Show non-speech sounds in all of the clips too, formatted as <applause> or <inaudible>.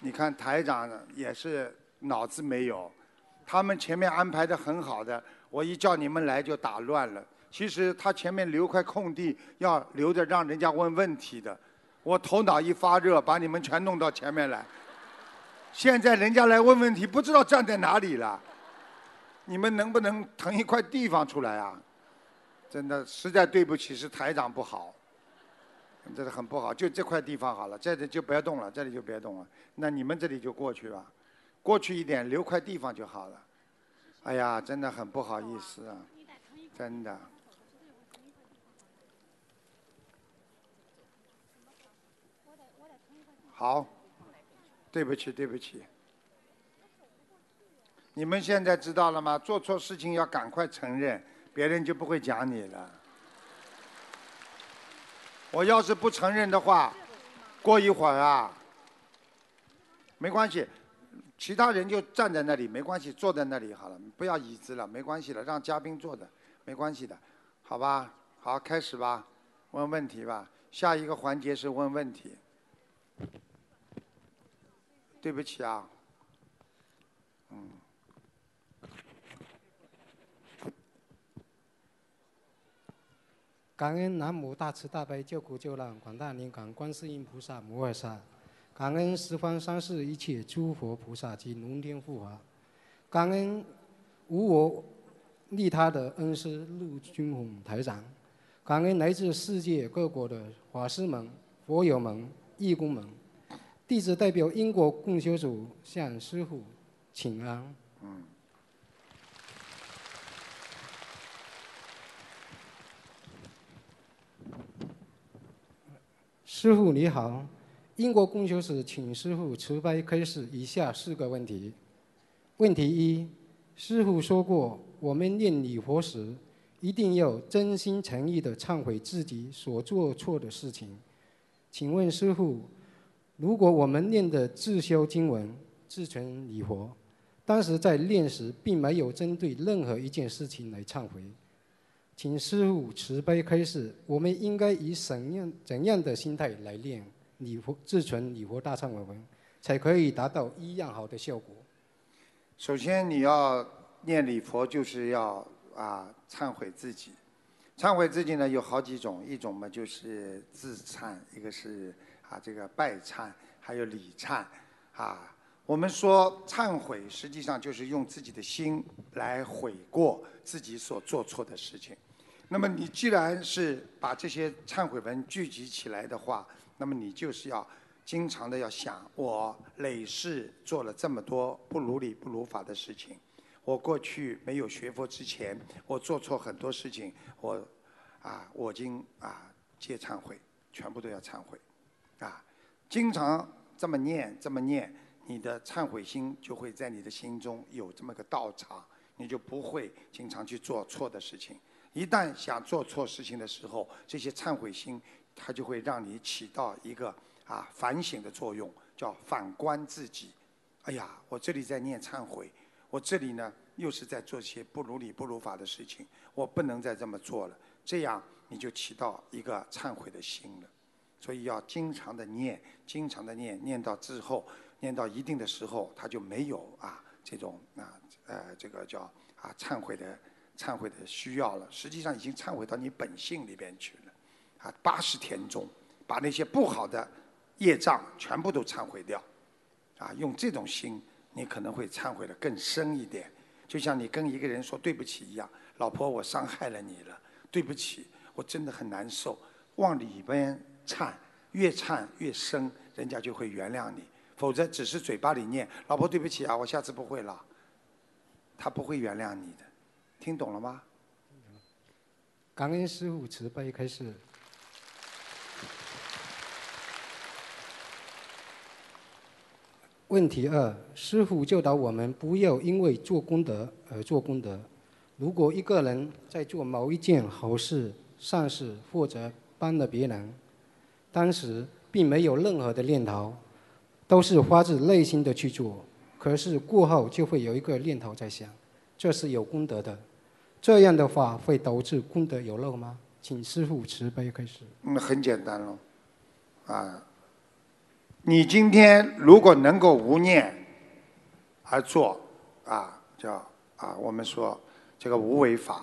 你看台长也是脑子没有，他们前面安排的很好的，我一叫你们来就打乱了。其实他前面留块空地，要留着让人家问问题的。我头脑一发热，把你们全弄到前面来。现在人家来问问题，不知道站在哪里了。你们能不能腾一块地方出来啊？真的，实在对不起，是台长不好，真的很不好。就这块地方好了，这里就不要动了，这里就别动了。那你们这里就过去吧，过去一点，留块地方就好了。哎呀，真的很不好意思啊，真的。好，对不起，对不起。你们现在知道了吗？做错事情要赶快承认，别人就不会讲你了。我要是不承认的话，过一会儿啊，没关系，其他人就站在那里，没关系，坐在那里好了，不要椅子了，没关系了，让嘉宾坐的，没关系的，好吧？好，开始吧，问问题吧。下一个环节是问问题。对不起啊，嗯，感恩南无大慈大悲救苦救难广大灵感观世音菩萨摩诃萨，感恩十方三世一切诸佛菩萨及龙天护法，感恩无我利他的恩师陆军宏台长，感恩来自世界各国的法师们、佛友们、义工们。弟子代表英国共修组向师傅请安。嗯。师傅你好，英国公修组请师傅慈悲开示以下四个问题。问题一：师傅说过，我们念礼佛时，一定要真心诚意的忏悔自己所做错的事情。请问师傅？如果我们念的自修经文、自存礼佛，当时在念时并没有针对任何一件事情来忏悔，请师父慈悲开示，我们应该以怎样怎样的心态来念礼佛、自存礼佛大忏悔文，才可以达到一样好的效果？首先，你要念礼佛，就是要啊忏悔自己。忏悔自己呢，有好几种，一种嘛就是自忏，一个是。啊，这个拜忏还有礼忏，啊，我们说忏悔实际上就是用自己的心来悔过自己所做错的事情。那么你既然是把这些忏悔文聚集起来的话，那么你就是要经常的要想，我累世做了这么多不如理不如法的事情，我过去没有学佛之前，我做错很多事情，我啊，我今啊皆忏悔，全部都要忏悔。啊，经常这么念，这么念，你的忏悔心就会在你的心中有这么个道场，你就不会经常去做错的事情。一旦想做错事情的时候，这些忏悔心，它就会让你起到一个啊反省的作用，叫反观自己。哎呀，我这里在念忏悔，我这里呢又是在做些不如理不如法的事情，我不能再这么做了。这样你就起到一个忏悔的心了。所以要经常的念，经常的念，念到之后，念到一定的时候，他就没有啊这种啊呃这个叫啊忏悔的忏悔的需要了。实际上已经忏悔到你本性里边去了，啊八十天中把那些不好的业障全部都忏悔掉，啊用这种心，你可能会忏悔的更深一点。就像你跟一个人说对不起一样，老婆我伤害了你了，对不起，我真的很难受，往里边。忏越忏越深，人家就会原谅你；否则只是嘴巴里念“老婆对不起啊，我下次不会了”，他不会原谅你的。听懂了吗？感恩师父慈悲开示。问题二：师父教导我们不要因为做功德而做功德。如果一个人在做某一件好事、善事，或者帮了别人，当时并没有任何的念头，都是发自内心的去做。可是过后就会有一个念头在想，这是有功德的。这样的话会导致功德有漏吗？请师父慈悲开始。嗯，很简单喽，啊，你今天如果能够无念而做，啊，叫啊，我们说这个无为法，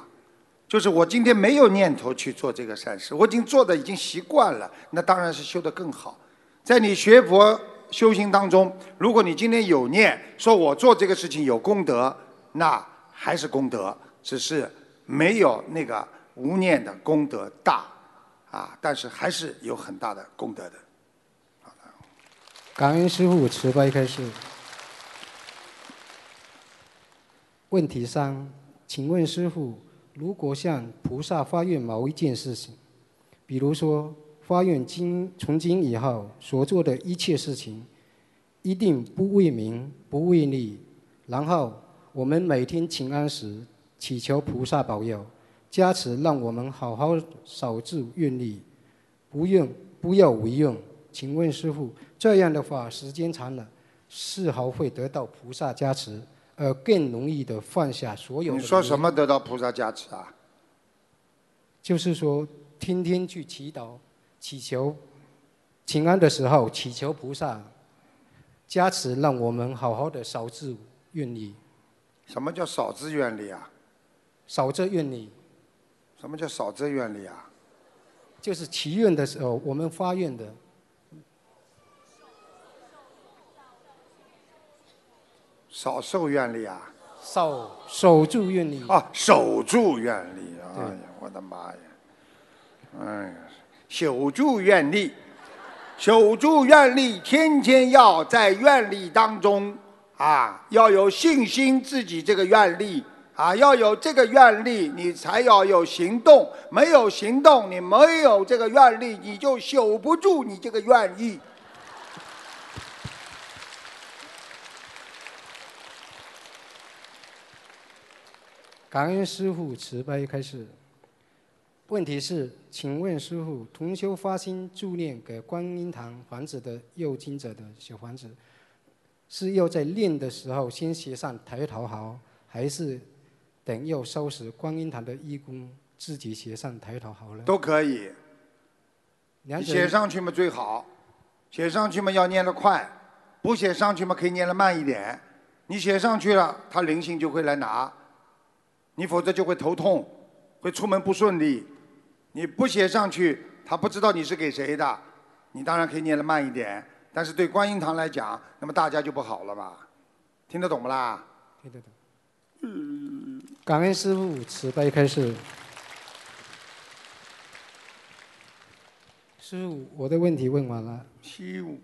就是我今天没有念头去做这个善事，我已经做的已经习惯了，那当然是修得更好。在你学佛修行当中，如果你今天有念，说我做这个事情有功德，那还是功德，只是没有那个无念的功德大，啊，但是还是有很大的功德的。感恩师父慈悲开示。问题三，请问师父，如果向菩萨发愿某一件事情，比如说发愿今从今以后所做的一切事情，一定不为名不为利，然后我们每天请安时祈求菩萨保佑加持，让我们好好守住愿力，不用不要违用。请问师傅，这样的话时间长了，是否会得到菩萨加持，而更容易的放下所有？你说什么得到菩萨加持啊？就是说，天天去祈祷、祈求请安的时候，祈求菩萨加持，让我们好好的守住愿力。什么叫守志愿力啊？守则愿力。什么叫守则愿力啊？就是祈愿的时候，我们发愿的。少受愿力啊！守守住愿力啊！守住愿力！哎呀，我的妈呀！哎呀，守住愿力，守住愿力，天天要在愿力当中啊，要有信心，自己这个愿力啊，要有这个愿力，你才要有行动。没有行动，你没有这个愿力，你就守不住你这个愿意。感恩师父慈悲开始。问题是，请问师父，同修发心助念给观音堂房子的右经者的小房子，是要在念的时候先写上抬头好，还是等要收拾观音堂的义工自己写上抬头好了？都可以。写上去嘛最好，写上去嘛要念得快，不写上去嘛可以念得慢一点。你写上去了，他灵性就会来拿。你否则就会头痛，会出门不顺利。你不写上去，他不知道你是给谁的。你当然可以念得慢一点，但是对观音堂来讲，那么大家就不好了嘛。听得懂不啦？听得懂。嗯。感恩师父慈悲开示。师傅，我的问题问完了。师傅。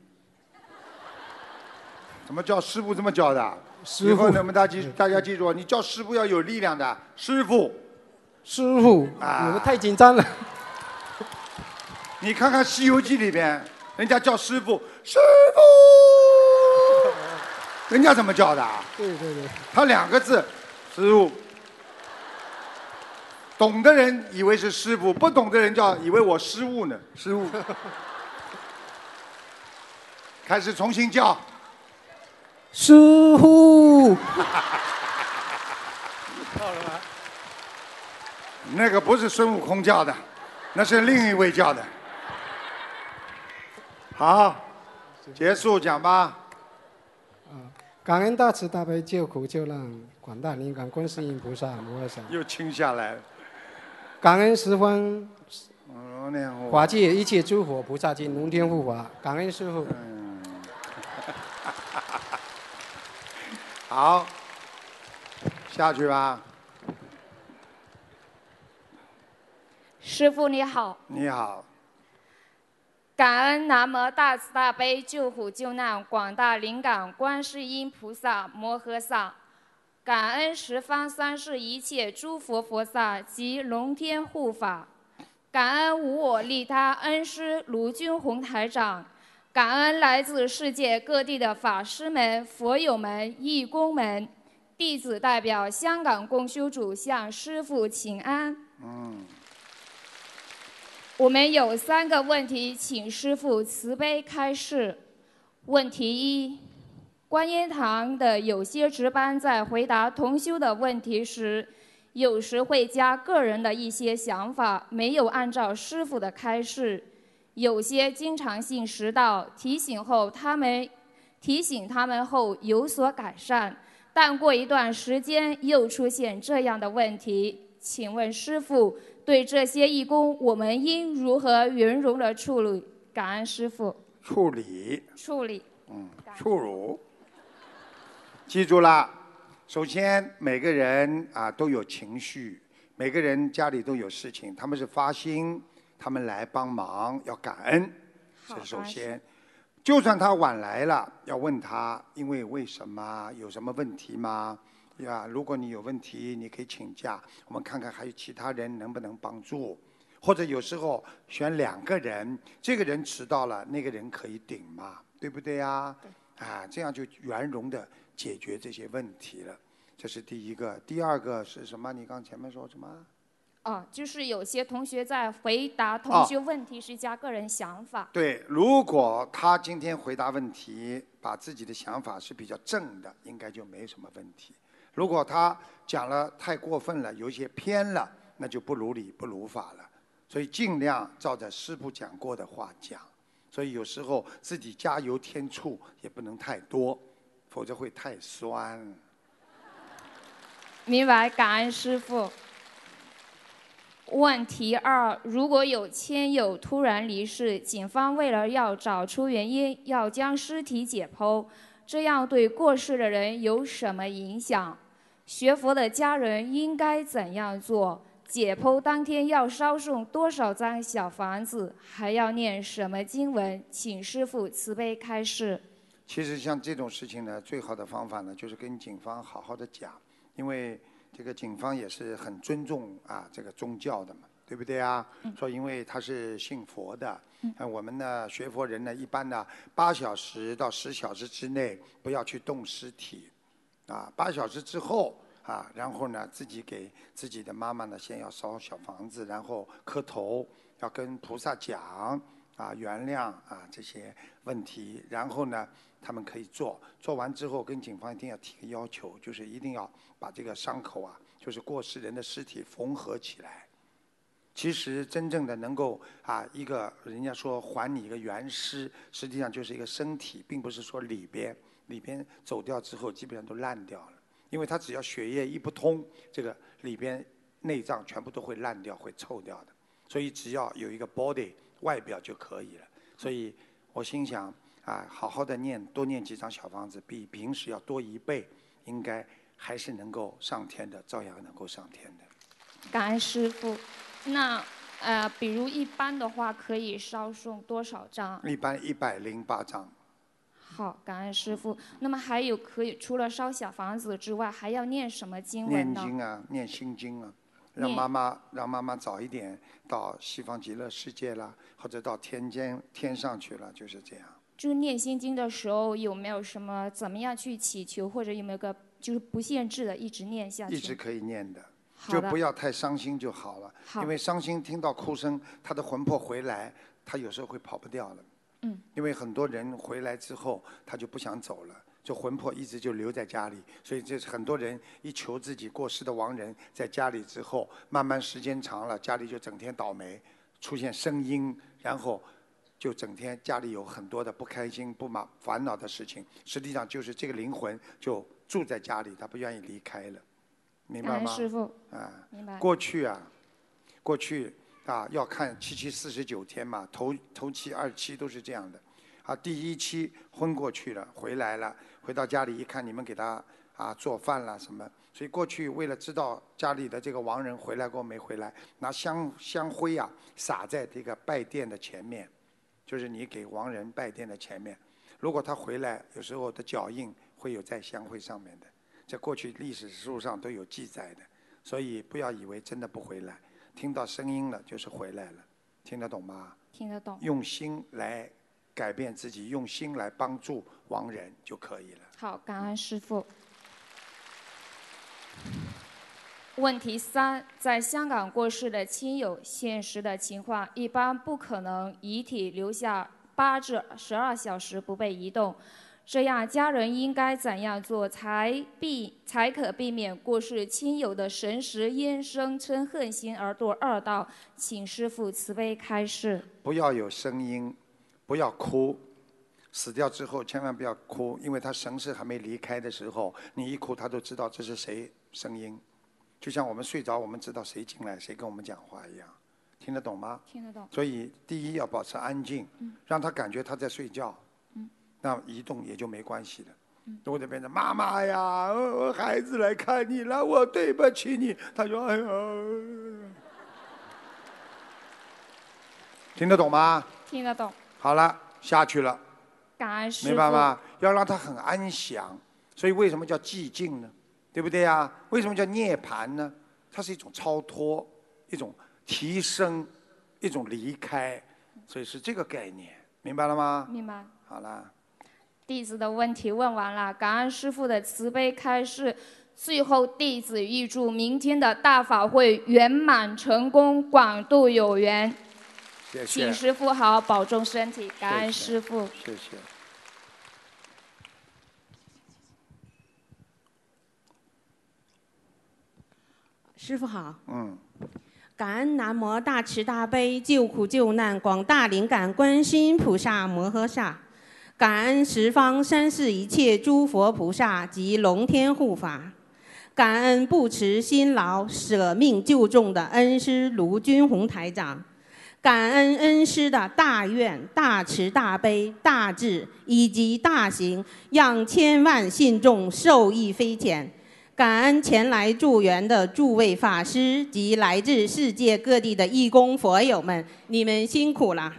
怎么叫师傅这么叫的？以后你们大记大家记住，你叫师傅要有力量的，师傅，师傅，啊我太紧张了。<laughs> 你看看《西游记》里边，人家叫师傅，师傅，<laughs> 人家怎么叫的？对对对。他两个字，师傅。懂的人以为是师傅，不懂的人叫以为我失误呢，失误。开始重新叫。师傅，到了吗？那个不是孙悟空叫的，那是另一位叫的。好，结束讲吧。嗯，感恩大慈大悲救苦救难广大灵感观世音菩萨摩诃萨。又清下来了。感恩十方法界一切诸佛菩萨及龙天护法，感恩师傅。好，下去吧。师傅你好。你好。感恩南无大慈大悲救苦救难广大灵感观世音菩萨摩诃萨，感恩十方三世一切诸佛菩萨及龙天护法，感恩无我利他恩师卢军宏台长。感恩来自世界各地的法师们、佛友们、义工们，弟子代表香港共修组向师父请安。嗯。我们有三个问题，请师父慈悲开示。问题一：观音堂的有些值班在回答同修的问题时，有时会加个人的一些想法，没有按照师傅的开示。有些经常性迟到，提醒后他们提醒他们后有所改善，但过一段时间又出现这样的问题。请问师傅，对这些义工，我们应如何圆融的处理？感恩师傅。处理，处理。嗯，处辱。记住了，首先每个人啊都有情绪，每个人家里都有事情，他们是发心，他们来帮忙，要感恩，这是首先。就算他晚来了，要问他，因为为什么？有什么问题吗？呀，如果你有问题，你可以请假，我们看看还有其他人能不能帮助，或者有时候选两个人，这个人迟到了，那个人可以顶嘛，对不对呀？啊，这样就圆融的解决这些问题了。这是第一个，第二个是什么？你刚前面说什么？啊，就是有些同学在回答同学问题时加个人想法。对，如果他今天回答问题，把自己的想法是比较正的，应该就没什么问题。如果他讲了太过分了，有一些偏了，那就不如理不如法了。所以尽量照着师傅讲过的话讲。所以有时候自己加油添醋也不能太多，否则会太酸。明白，感恩师傅。问题二：如果有亲友突然离世，警方为了要找出原因，要将尸体解剖，这样对过世的人有什么影响？学佛的家人应该怎样做？解剖当天要烧送多少张小房子？还要念什么经文？请师傅慈悲开示。其实像这种事情呢，最好的方法呢，就是跟警方好好的讲，因为这个警方也是很尊重啊这个宗教的嘛，对不对啊？说因为他是信佛的，啊我们呢学佛人呢，一般呢八小时到十小时之内不要去动尸体。啊，八小时之后啊，然后呢，自己给自己的妈妈呢，先要烧小房子，然后磕头，要跟菩萨讲啊，原谅啊这些问题，然后呢，他们可以做，做完之后跟警方一定要提个要求，就是一定要把这个伤口啊，就是过世人的尸体缝合起来。其实真正的能够啊，一个人家说还你一个原尸，实际上就是一个身体，并不是说里边。里边走掉之后，基本上都烂掉了，因为它只要血液一不通，这个里边内脏全部都会烂掉、会臭掉的。所以只要有一个 body 外表就可以了。所以我心想啊，好好的念，多念几张小房子，比平时要多一倍，应该还是能够上天的，照样能够上天的。感恩师傅。那呃，比如一般的话，可以烧送多少张？一般一百零八张。好，感恩师傅。那么还有可以除了烧小房子之外，还要念什么经文呢？念经啊，念心经啊，让妈妈让妈妈早一点到西方极乐世界啦，或者到天间天上去了，就是这样。就念心经的时候，有没有什么怎么样去祈求，或者有没有个就是不限制的一直念下去？一直可以念的，就不要太伤心就好了。好。因为伤心听到哭声，他的魂魄回来，他有时候会跑不掉了。嗯，因为很多人回来之后，他就不想走了，就魂魄一直就留在家里，所以这是很多人一求自己过世的亡人在家里之后，慢慢时间长了，家里就整天倒霉，出现声音，然后就整天家里有很多的不开心、不满、烦恼的事情，实际上就是这个灵魂就住在家里，他不愿意离开了，明白吗？师傅，啊，明白。过去啊，过去。啊，要看七七四十九天嘛，头头七、二七都是这样的。啊，第一期昏过去了，回来了，回到家里一看，你们给他啊做饭了什么？所以过去为了知道家里的这个亡人回来过没回来，拿香香灰啊撒在这个拜殿的前面，就是你给亡人拜殿的前面。如果他回来，有时候的脚印会有在香灰上面的，在过去历史书上都有记载的，所以不要以为真的不回来。听到声音了，就是回来了，听得懂吗？听得懂。用心来改变自己，用心来帮助亡人就可以了。好，感恩师傅。问题三：在香港过世的亲友，现实的情况一般不可能遗体留下八至十二小时不被移动。这样家人应该怎样做才避才可避免过世亲友的神识因生嗔恨心而堕二道？请师父慈悲开示。不要有声音，不要哭。死掉之后千万不要哭，因为他神识还没离开的时候，你一哭他都知道这是谁声音。就像我们睡着，我们知道谁进来，谁跟我们讲话一样，听得懂吗？听得懂。所以第一要保持安静，让他感觉他在睡觉，那移动也就没关系了。如果就变成妈妈呀，呃孩子来看你了，我对不起你，他说哎呀，听得懂吗？听得懂。好了，下去了。感恩。明白吗？要让他很安详，所以为什么叫寂静呢？对不对呀？为什么叫涅槃呢？它是一种超脱，一种提升，一种离开，所以是这个概念，明白了吗？明白。好了，弟子的问题问完了，感恩师父的慈悲开示。最后，弟子预祝明天的大法会圆满成功，广度有缘。谢谢。请师父好好保重身体，感恩师父。谢谢。师傅好。嗯。感恩南无大慈大悲救苦救难广大灵感观世音菩萨摩诃萨，感恩十方三世一切诸佛菩萨及龙天护法，感恩不辞辛劳舍命救众的恩师卢军宏台长，感恩恩师的大愿大慈大悲大智以及大行，让千万信众受益匪浅。感恩前来助缘的诸位法师及来自世界各地的义工佛友们，你们辛苦了。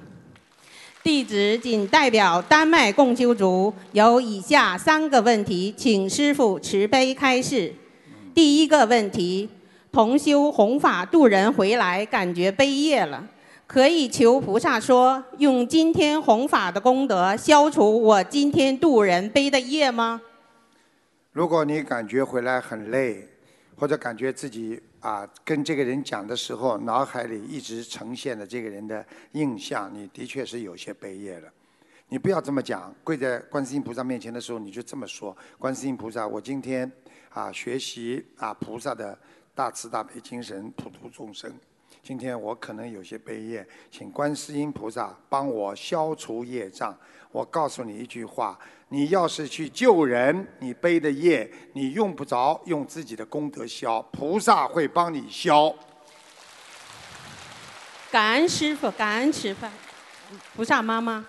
弟子仅代表丹麦共修族，有以下三个问题，请师父慈悲开示。第一个问题：同修弘法度人回来，感觉悲业了，可以求菩萨说，用今天弘法的功德消除我今天度人背的业吗？如果你感觉回来很累，或者感觉自己啊跟这个人讲的时候，脑海里一直呈现的这个人的印象，你的确是有些悲业了。你不要这么讲，跪在观世音菩萨面前的时候，你就这么说：观世音菩萨，我今天啊学习啊菩萨的大慈大悲精神，普度众生。今天我可能有些悲业，请观世音菩萨帮我消除业障。我告诉你一句话。你要是去救人，你背的业你用不着用自己的功德消，菩萨会帮你消。感恩师傅，感恩吃饭，菩萨妈妈。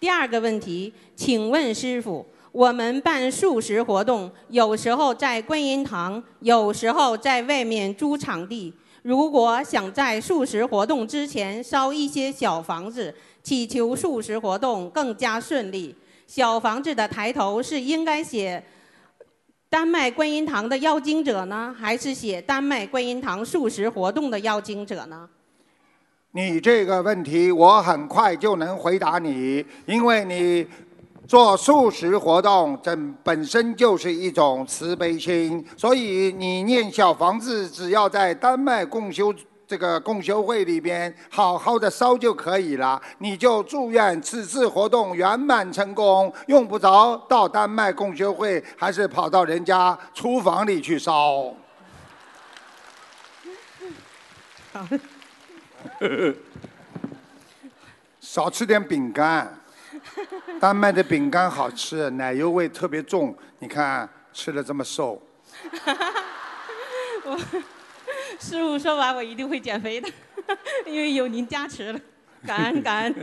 第二个问题，请问师傅，我们办素食活动，有时候在观音堂，有时候在外面租场地。如果想在素食活动之前烧一些小房子，祈求素食活动更加顺利。小房子的抬头是应该写丹麦观音堂的邀请者呢，还是写丹麦观音堂素食活动的邀请者呢？你这个问题我很快就能回答你，因为你做素食活动，这本身就是一种慈悲心，所以你念小房子，只要在丹麦共修。这个共修会里边好好的烧就可以了，你就祝愿此次活动圆满成功，用不着到丹麦共修会，还是跑到人家厨房里去烧。少吃点饼干，丹麦的饼干好吃，奶油味特别重，你看吃的这么瘦。<laughs> 我。<laughs> 师傅说完，我一定会减肥的，因为有您加持了，感恩感恩。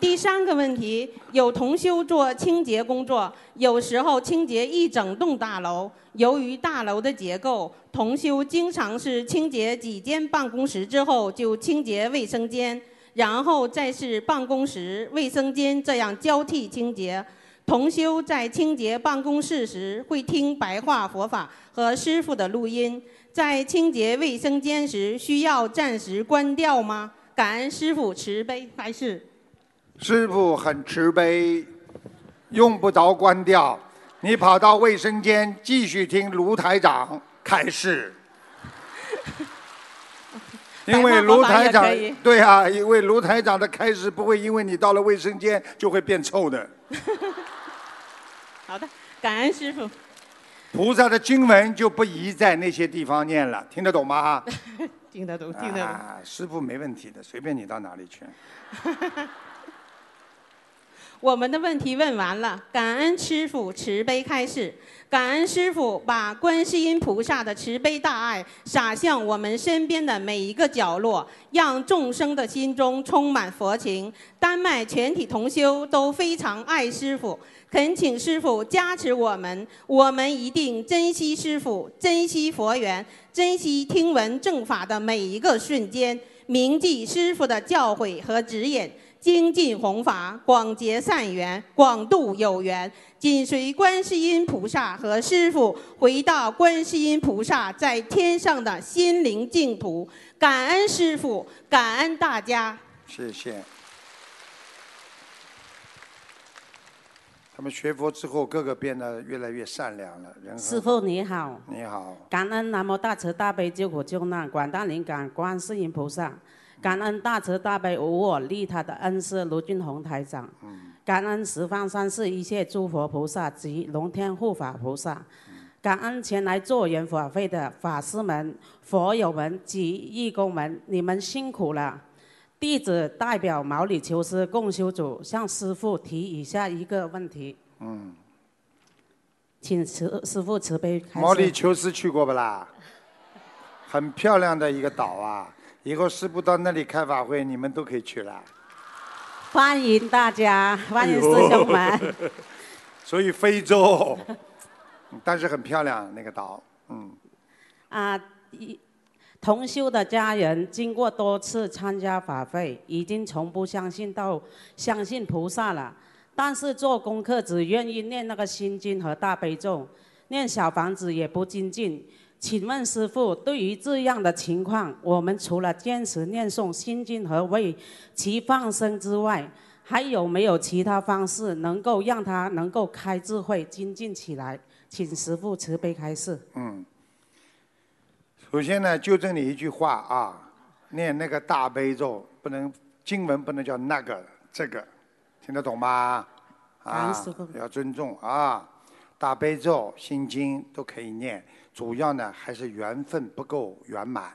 第三个问题，有同修做清洁工作，有时候清洁一整栋大楼，由于大楼的结构，同修经常是清洁几间办公室之后就清洁卫生间，然后再是办公室、卫生间这样交替清洁。同修在清洁办公室时会听白话佛法和师傅的录音。在清洁卫生间时，需要暂时关掉吗？感恩师傅慈悲开示。师傅很慈悲，用不着关掉。你跑到卫生间继续听卢台长开示。<laughs> 因为卢台长对啊，因为卢台长的开示不会因为你到了卫生间就会变臭的。<laughs> 好的，感恩师傅。菩萨的经文就不宜在那些地方念了，听得懂吗？听得懂，听得懂。啊，师傅没问题的，随便你到哪里去。<laughs> 我们的问题问完了，感恩师傅慈悲开示，感恩师傅把观世音菩萨的慈悲大爱洒向我们身边的每一个角落，让众生的心中充满佛情。丹麦全体同修都非常爱师傅，恳请师傅加持我们，我们一定珍惜师傅，珍惜佛缘，珍惜听闻正法的每一个瞬间，铭记师傅的教诲和指引。精进弘法，广结善缘，广度有缘，紧随观世音菩萨和师父回到观世音菩萨在天上的心灵净土。感恩师父，感恩大家。谢谢。他们学佛之后，个个变得越来越善良了。师傅你好，你好，感恩南无大慈大悲救苦救难广大灵感观世音菩萨，感恩大慈大悲无我利他的恩师卢俊宏台长，感恩十方三世一切诸佛菩萨及龙天护法菩萨，感恩前来做缘法会的法师们、佛友们及义工们，你们辛苦了。弟子代表毛里求斯共修组向师父提以下一个问题，嗯，请慈师父慈悲开。毛里求斯去过不啦？很漂亮的一个岛啊！以后师傅到那里开法会，你们都可以去了。欢迎大家，欢迎师兄们。<laughs> 所以非洲，但是很漂亮那个岛，嗯，啊，一同修的家人经过多次参加法会，已经从不相信到相信菩萨了，但是做功课只愿意念那个心经和大悲咒，念小房子也不精进。请问师傅，对于这样的情况，我们除了坚持念诵心经和为其放生之外，还有没有其他方式能够让他能够开智慧、精进起来？请师傅慈悲开示。嗯，首先呢，纠正你一句话啊，念那个大悲咒不能经文不能叫那个这个，听得懂吗？啊要尊重啊。大悲咒、心经都可以念，主要呢还是缘分不够圆满，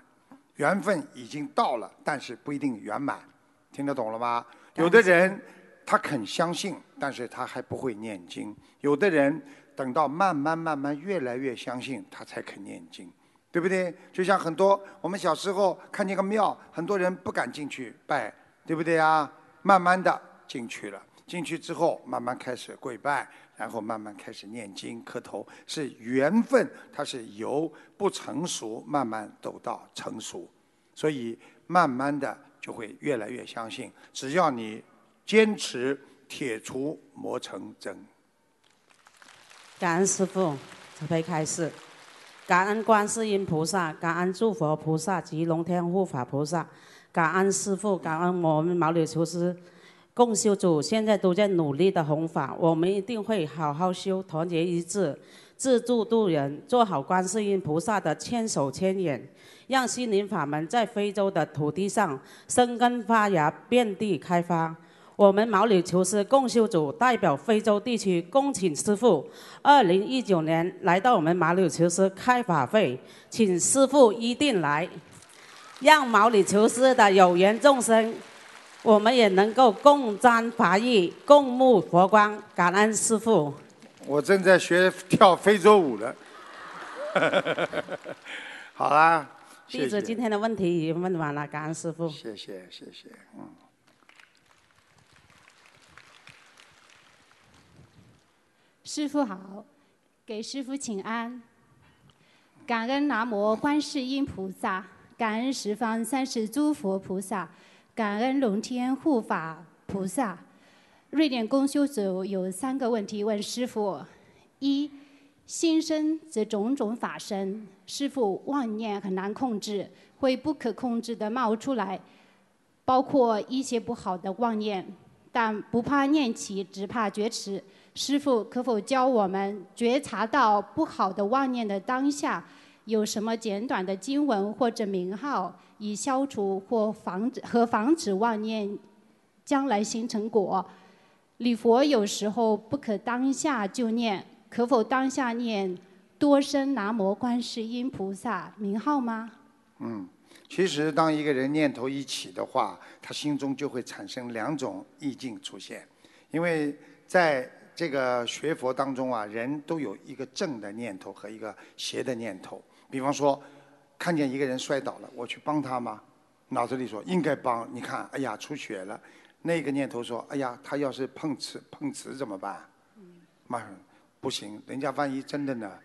缘分已经到了，但是不一定圆满，听得懂了吗？有的人他肯相信，但是他还不会念经；有的人等到慢慢慢慢越来越相信，他才肯念经，对不对？就像很多我们小时候看见个庙，很多人不敢进去拜，对不对啊？慢慢的进去了，进去之后慢慢开始跪拜，然后慢慢开始念经磕头，是缘分，它是由不成熟慢慢走到成熟，所以慢慢的就会越来越相信，只要你坚持，铁杵磨成针。感恩师父慈悲开示，感恩观世音菩萨，感恩诸佛菩萨及龙天护法菩萨，感恩师父，感恩我们毛里求斯共修组现在都在努力的弘法，我们一定会好好修，团结一致，自助度人，做好观世音菩萨的千手千眼，让心灵法门在非洲的土地上生根发芽，遍地开花。我们毛里求斯共修组代表非洲地区恭请师傅，二零一九年来到我们毛里求斯开法会，请师傅一定来，让毛里求斯的有缘众生，我们也能够共沾法益，共沐佛光。感恩师傅。我正在学跳非洲舞呢。<laughs> 好啦，弟子今天的问题已经问完了，感恩师傅。谢谢谢谢，嗯。师傅好，给师傅请安。感恩南无观世音菩萨，感恩十方三世诸佛菩萨，感恩龙天护法菩萨。瑞典公修组有三个问题问师傅：一，心生则种种法生，师傅妄念很难控制，会不可控制的冒出来，包括一些不好的妄念，但不怕念起，只怕觉迟。师傅可否教我们觉察到不好的妄念的当下，有什么简短的经文或者名号，以消除或防止和防止妄念将来形成果？礼佛有时候不可当下就念，可否当下念多生南无观世音菩萨名号吗？嗯，其实当一个人念头一起的话，他心中就会产生两种意境出现，因为在这个学佛当中啊，人都有一个正的念头和一个邪的念头。比方说，看见一个人摔倒了，我去帮他吗？脑子里说应该帮。你看，哎呀，出血了。那个念头说，哎呀，他要是碰瓷碰瓷怎么办？马上不行，人家万一真的呢？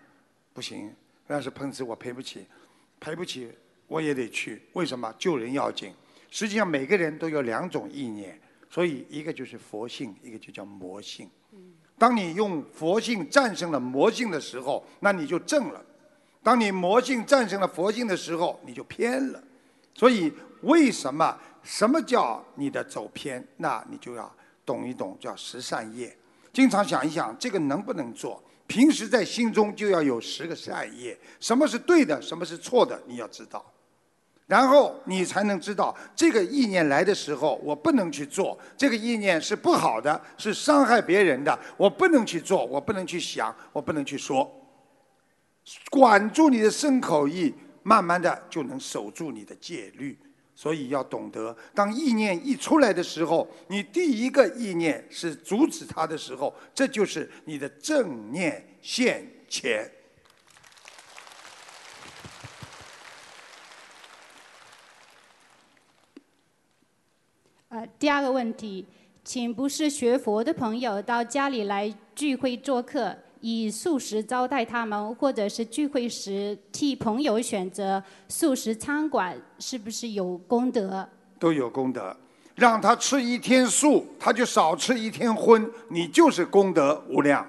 不行，要是碰瓷我赔不起，赔不起我也得去。为什么？救人要紧。实际上每个人都有两种意念，所以一个就是佛性，一个就叫魔性。当你用佛性战胜了魔性的时候，那你就正了；当你魔性战胜了佛性的时候，你就偏了。所以，为什么什么叫你的走偏？那你就要懂一懂，叫十善业。经常想一想，这个能不能做？平时在心中就要有十个善业，什么是对的，什么是错的，你要知道。然后你才能知道，这个意念来的时候，我不能去做。这个意念是不好的，是伤害别人的，我不能去做，我不能去想，我不能去说。管住你的身口意，慢慢的就能守住你的戒律。所以要懂得，当意念一出来的时候，你第一个意念是阻止它的时候，这就是你的正念现前。呃，第二个问题，请不是学佛的朋友到家里来聚会做客，以素食招待他们，或者是聚会时替朋友选择素食餐馆，是不是有功德？都有功德，让他吃一天素，他就少吃一天荤，你就是功德无量。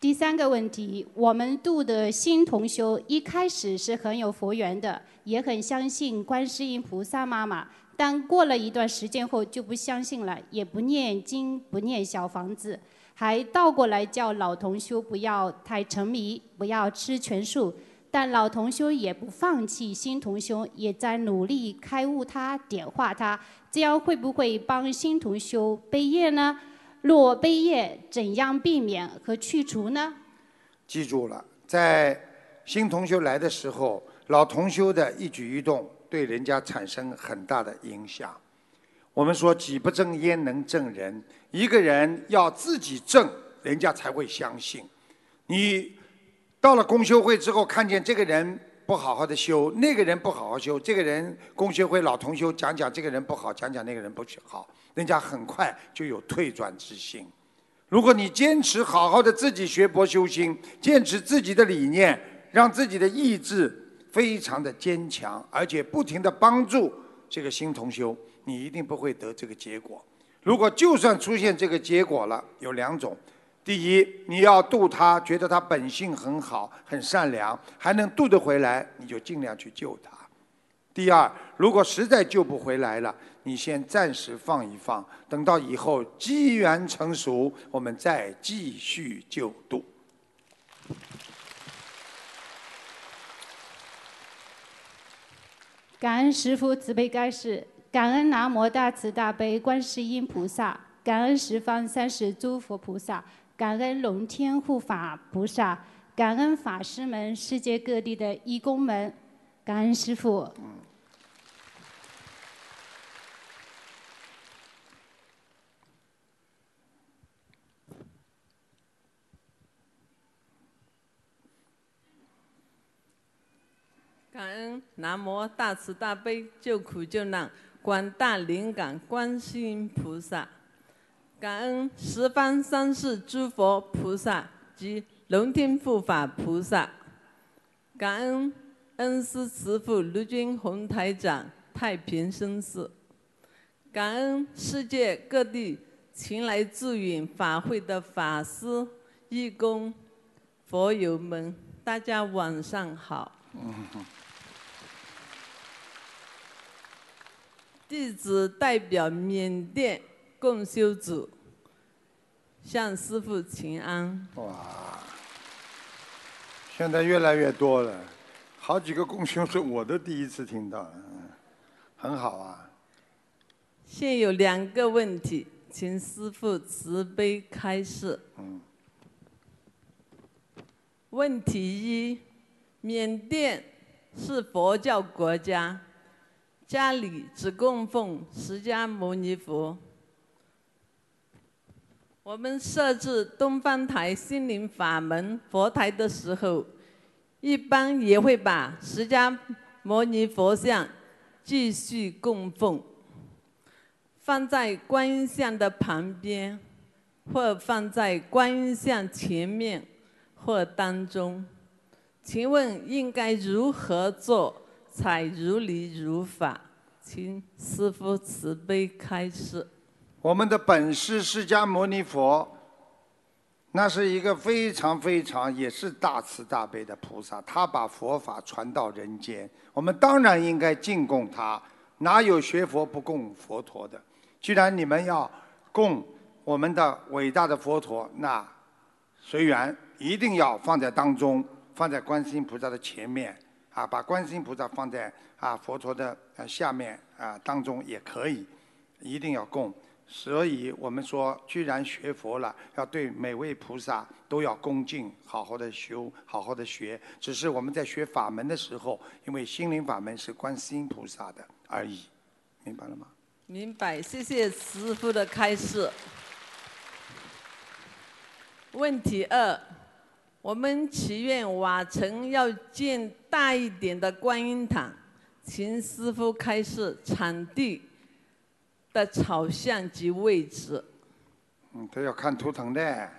第三个问题，我们度的新同修一开始是很有佛缘的，也很相信观世音菩萨妈妈，但过了一段时间后就不相信了，也不念经，不念小房子，还倒过来叫老同修不要太沉迷，不要吃全素。但老同修也不放弃新同修，也在努力开悟他、点化他，这样会不会帮新同修背业呢？落悲业，怎样避免和去除呢？记住了，在新同修来的时候，老同修的一举一动对人家产生很大的影响。我们说己不正焉能正人？一个人要自己正，人家才会相信。你到了公修会之后，看见这个人不好好的修，那个人不好好修，这个人公学会老同修讲讲这个人不好，讲讲那个人不好。人家很快就有退转之心。如果你坚持好好的自己学佛修心，坚持自己的理念，让自己的意志非常的坚强，而且不停的帮助这个新同修，你一定不会得这个结果。如果就算出现这个结果了，有两种：第一，你要度他，觉得他本性很好、很善良，还能度得回来，你就尽量去救他；第二，如果实在救不回来了，你先暂时放一放，等到以后机缘成熟，我们再继续救度。感恩师父慈悲开示，感恩南无大慈大悲观世音菩萨，感恩十方三世诸佛菩萨，感恩龙天护法菩萨，感恩法师们、世界各地的义工们，感恩师父。感恩南无大慈大悲救苦救难广大灵感观世音菩萨，感恩十方三世诸佛菩萨及龙天护法菩萨，感恩恩师慈父卢军宏台长太平绅士，感恩世界各地前来助愿法会的法师、义工、佛友们，大家晚上好。弟子代表缅甸共修组向师父请安。哇，现在越来越多了，好几个共修组我都第一次听到。很好啊。现有两个问题，请师父慈悲开示。嗯。问题一：缅甸是佛教国家，家里只供奉释迦牟尼佛。我们设置东方台心灵法门佛台的时候，一般也会把释迦牟尼佛像继续供奉，放在观音像的旁边，或放在观音像前面或当中。请问应该如何做才如理如法？请师父慈悲开示。我们的本师释迦牟尼佛，那是一个非常非常也是大慈大悲的菩萨，他把佛法传到人间，我们当然应该敬供他。哪有学佛不供佛陀的？既然你们要供我们的伟大的佛陀，那随缘一定要放在当中，放在观世音菩萨的前面啊，把观世音菩萨放在啊佛陀的呃下面啊当中也可以，一定要供。所以我们说，居然学佛了，要对每位菩萨都要恭敬，好好的修，好好的学。只是我们在学法门的时候，因为心灵法门是观世音菩萨的而已，明白了吗？明白，谢谢师傅的开示。问题二，我们祈愿瓦城要建大一点的观音堂，请师傅开示场地。的朝向及位置，嗯，都要看图腾的。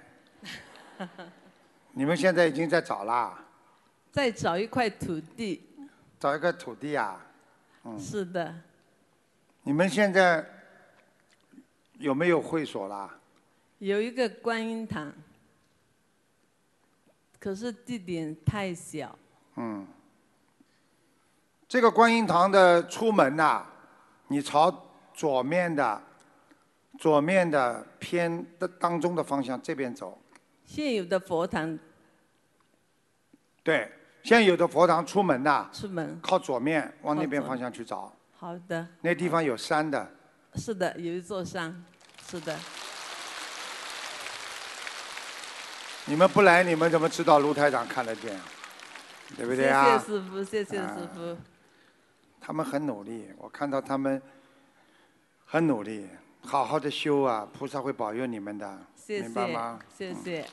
<laughs> 你们现在已经在找啦？再找一块土地。找一块土地啊？嗯。是的。你们现在有没有会所啦？有一个观音堂，可是地点太小。嗯。这个观音堂的出门呐，你朝。左面的，左面的偏的当中的方向这边走。现有的佛堂。对，现有的佛堂出门呐。出门。靠左面往那边方向去找。好的。那地方有山的。是的，有一座山，是的。你们不来，你们怎么知道卢台长看得见？对不对啊？谢谢师傅，谢谢师傅。他们很努力，我看到他们。很努力，好好的修啊，菩萨会保佑你们的，明白吗？谢谢。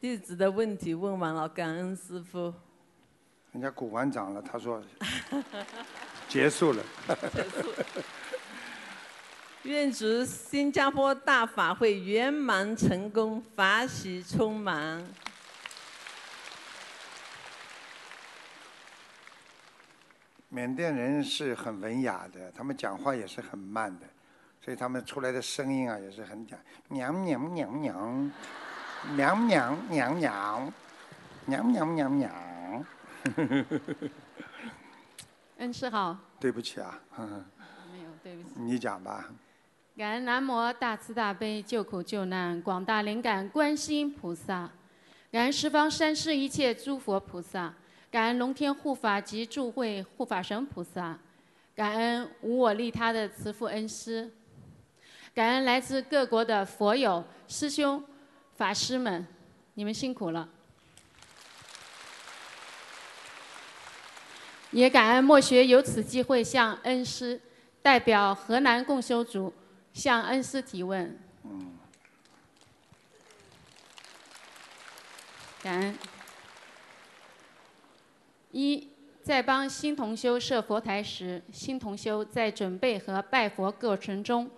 弟子的问题问完了，感恩师傅。人家鼓完掌了，他说 <laughs> 结束了。结束。愿祝新加坡大法会圆满成功，法喜充满。缅甸人是很文雅的，他们讲话也是很慢的，所以他们出来的声音啊也是很讲娘娘娘娘，娘娘娘娘，娘娘娘娘。恩师好。对不起啊。没有，对不起。你讲吧。感恩南无大慈大悲救苦救难广大灵感观世音菩萨，感恩十方三世一切诸佛菩萨。感恩龙天护法及诸位护法神菩萨，感恩无我利他的慈父恩师，感恩来自各国的佛友师兄法师们，你们辛苦了。也感恩莫学有此机会向恩师代表河南共修组向恩师提问。感恩。一，在帮新同修设佛台时，新同修在准备和拜佛过程中，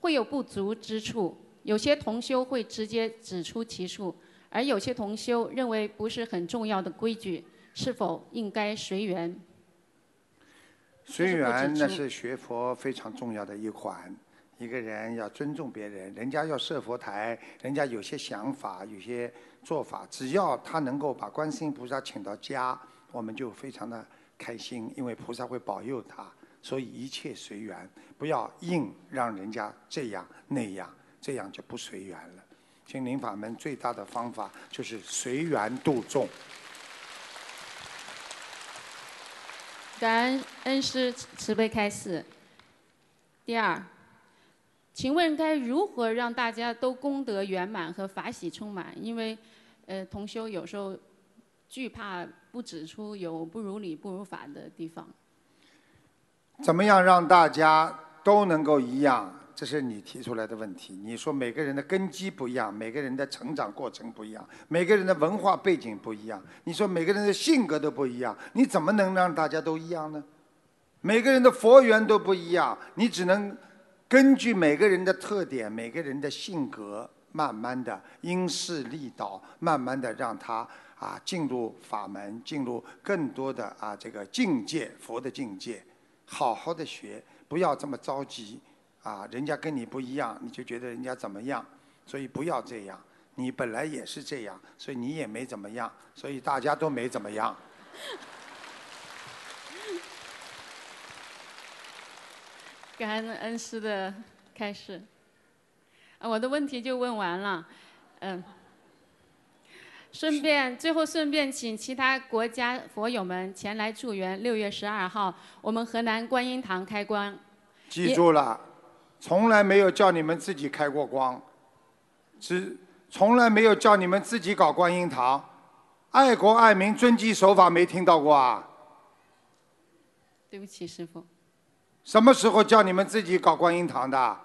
会有不足之处。有些同修会直接指出其处，而有些同修认为不是很重要的规矩，是否应该随缘？随缘那是学佛非常重要的一环。一个人要尊重别人，人家要设佛台，人家有些想法、有些做法，只要他能够把观世音菩萨请到家。我们就非常的开心，因为菩萨会保佑他，所以一切随缘，不要硬让人家这样那样，这样就不随缘了。心灵法门最大的方法就是随缘度众。感恩恩师慈悲开示。第二，请问该如何让大家都功德圆满和法喜充满？因为，呃，同修有时候惧怕不指出有不如理不如法的地方。怎么样让大家都能够一样？这是你提出来的问题。你说每个人的根基不一样，每个人的成长过程不一样，每个人的文化背景不一样。你说每个人的性格都不一样，你怎么能让大家都一样呢？每个人的佛缘都不一样，你只能根据每个人的特点、每个人的性格，慢慢的因势利导，慢慢的让他啊进入法门，进入更多的啊这个境界，佛的境界，好好的学，不要这么着急。啊，人家跟你不一样，你就觉得人家怎么样，所以不要这样。你本来也是这样，所以你也没怎么样，所以大家都没怎么样。感恩恩师的开示。啊，我的问题就问完了，嗯。顺便，最后顺便请其他国家佛友们前来助缘。六月十二号，我们河南观音堂开光。记住了。从来没有叫你们自己开过光，只从来没有叫你们自己搞观音堂，爱国爱民、遵纪守法，没听到过啊？对不起，师傅。什么时候叫你们自己搞观音堂的？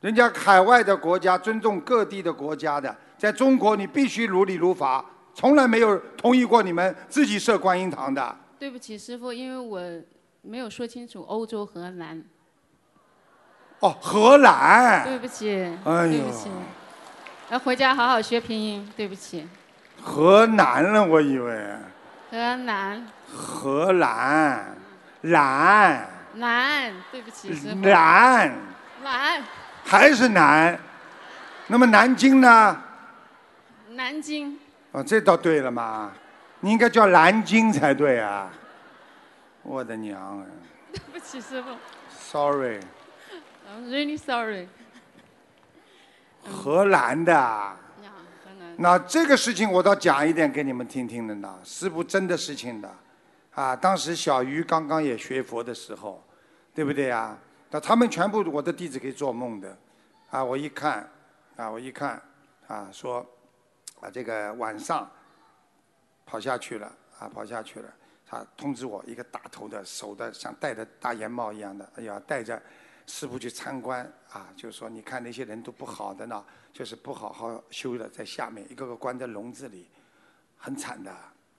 人家海外的国家尊重各地的国家的，在中国你必须如理如法，从来没有同意过你们自己设观音堂的。对不起，师傅，因为我没有说清楚欧洲荷兰。哦，荷兰。对不起，哎对不起，要回家好好学拼音。对不起。河南了，我以为。河南。荷兰，兰。南，对不起，师傅。南。南。还是南。那么南京呢？南京。哦，这倒对了嘛，你应该叫南京才对啊！我的娘啊！对不起，师傅。Sorry。I'm really sorry。荷兰的。那这个事情我倒讲一点给你们听听的呢，是不真的事情的。啊，当时小鱼刚刚也学佛的时候，对不对啊？那他们全部我的弟子给做梦的。啊，我一看，啊，我一看，啊，说，啊，这个晚上跑下去了，啊，跑下去了。他通知我，一个大头的，手的像戴着大檐帽一样的，哎呀，戴着。师傅去参观啊，就是说，你看那些人都不好的呢，就是不好好修的，在下面一个个关在笼子里，很惨的。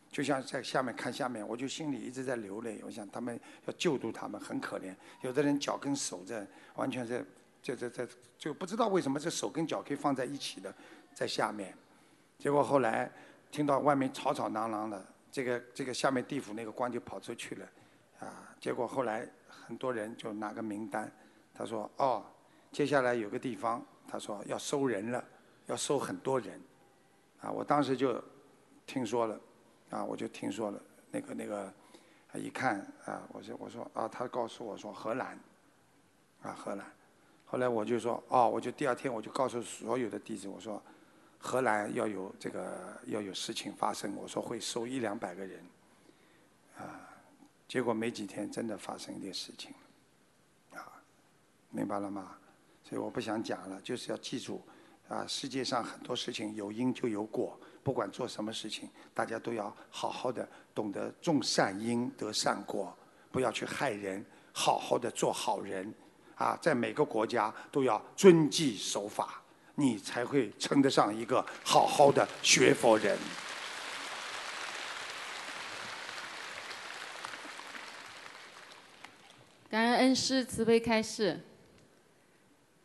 就像在下面看下面，我就心里一直在流泪。我想他们要救度他们，很可怜。有的人脚跟手在完全在在在在，就不知道为什么这手跟脚可以放在一起的，在下面。结果后来听到外面吵吵嚷嚷的，这个这个下面地府那个官就跑出去了，啊，结果后来很多人就拿个名单。他说：“哦，接下来有个地方，他说要收人了，要收很多人，啊，我当时就听说了，啊，我就听说了，那个那个，一看啊，我说我说啊，他告诉我说荷兰，啊荷兰，后来我就说哦，我就第二天我就告诉所有的弟子，我说荷兰要有这个要有事情发生，我说会收一两百个人，啊，结果没几天真的发生一点事情。”啊明白了吗？所以我不想讲了，就是要记住，啊，世界上很多事情有因就有果，不管做什么事情，大家都要好好的懂得种善因得善果，不要去害人，好好的做好人，啊，在每个国家都要遵纪守法，你才会称得上一个好好的学佛人。感恩恩师慈悲开示。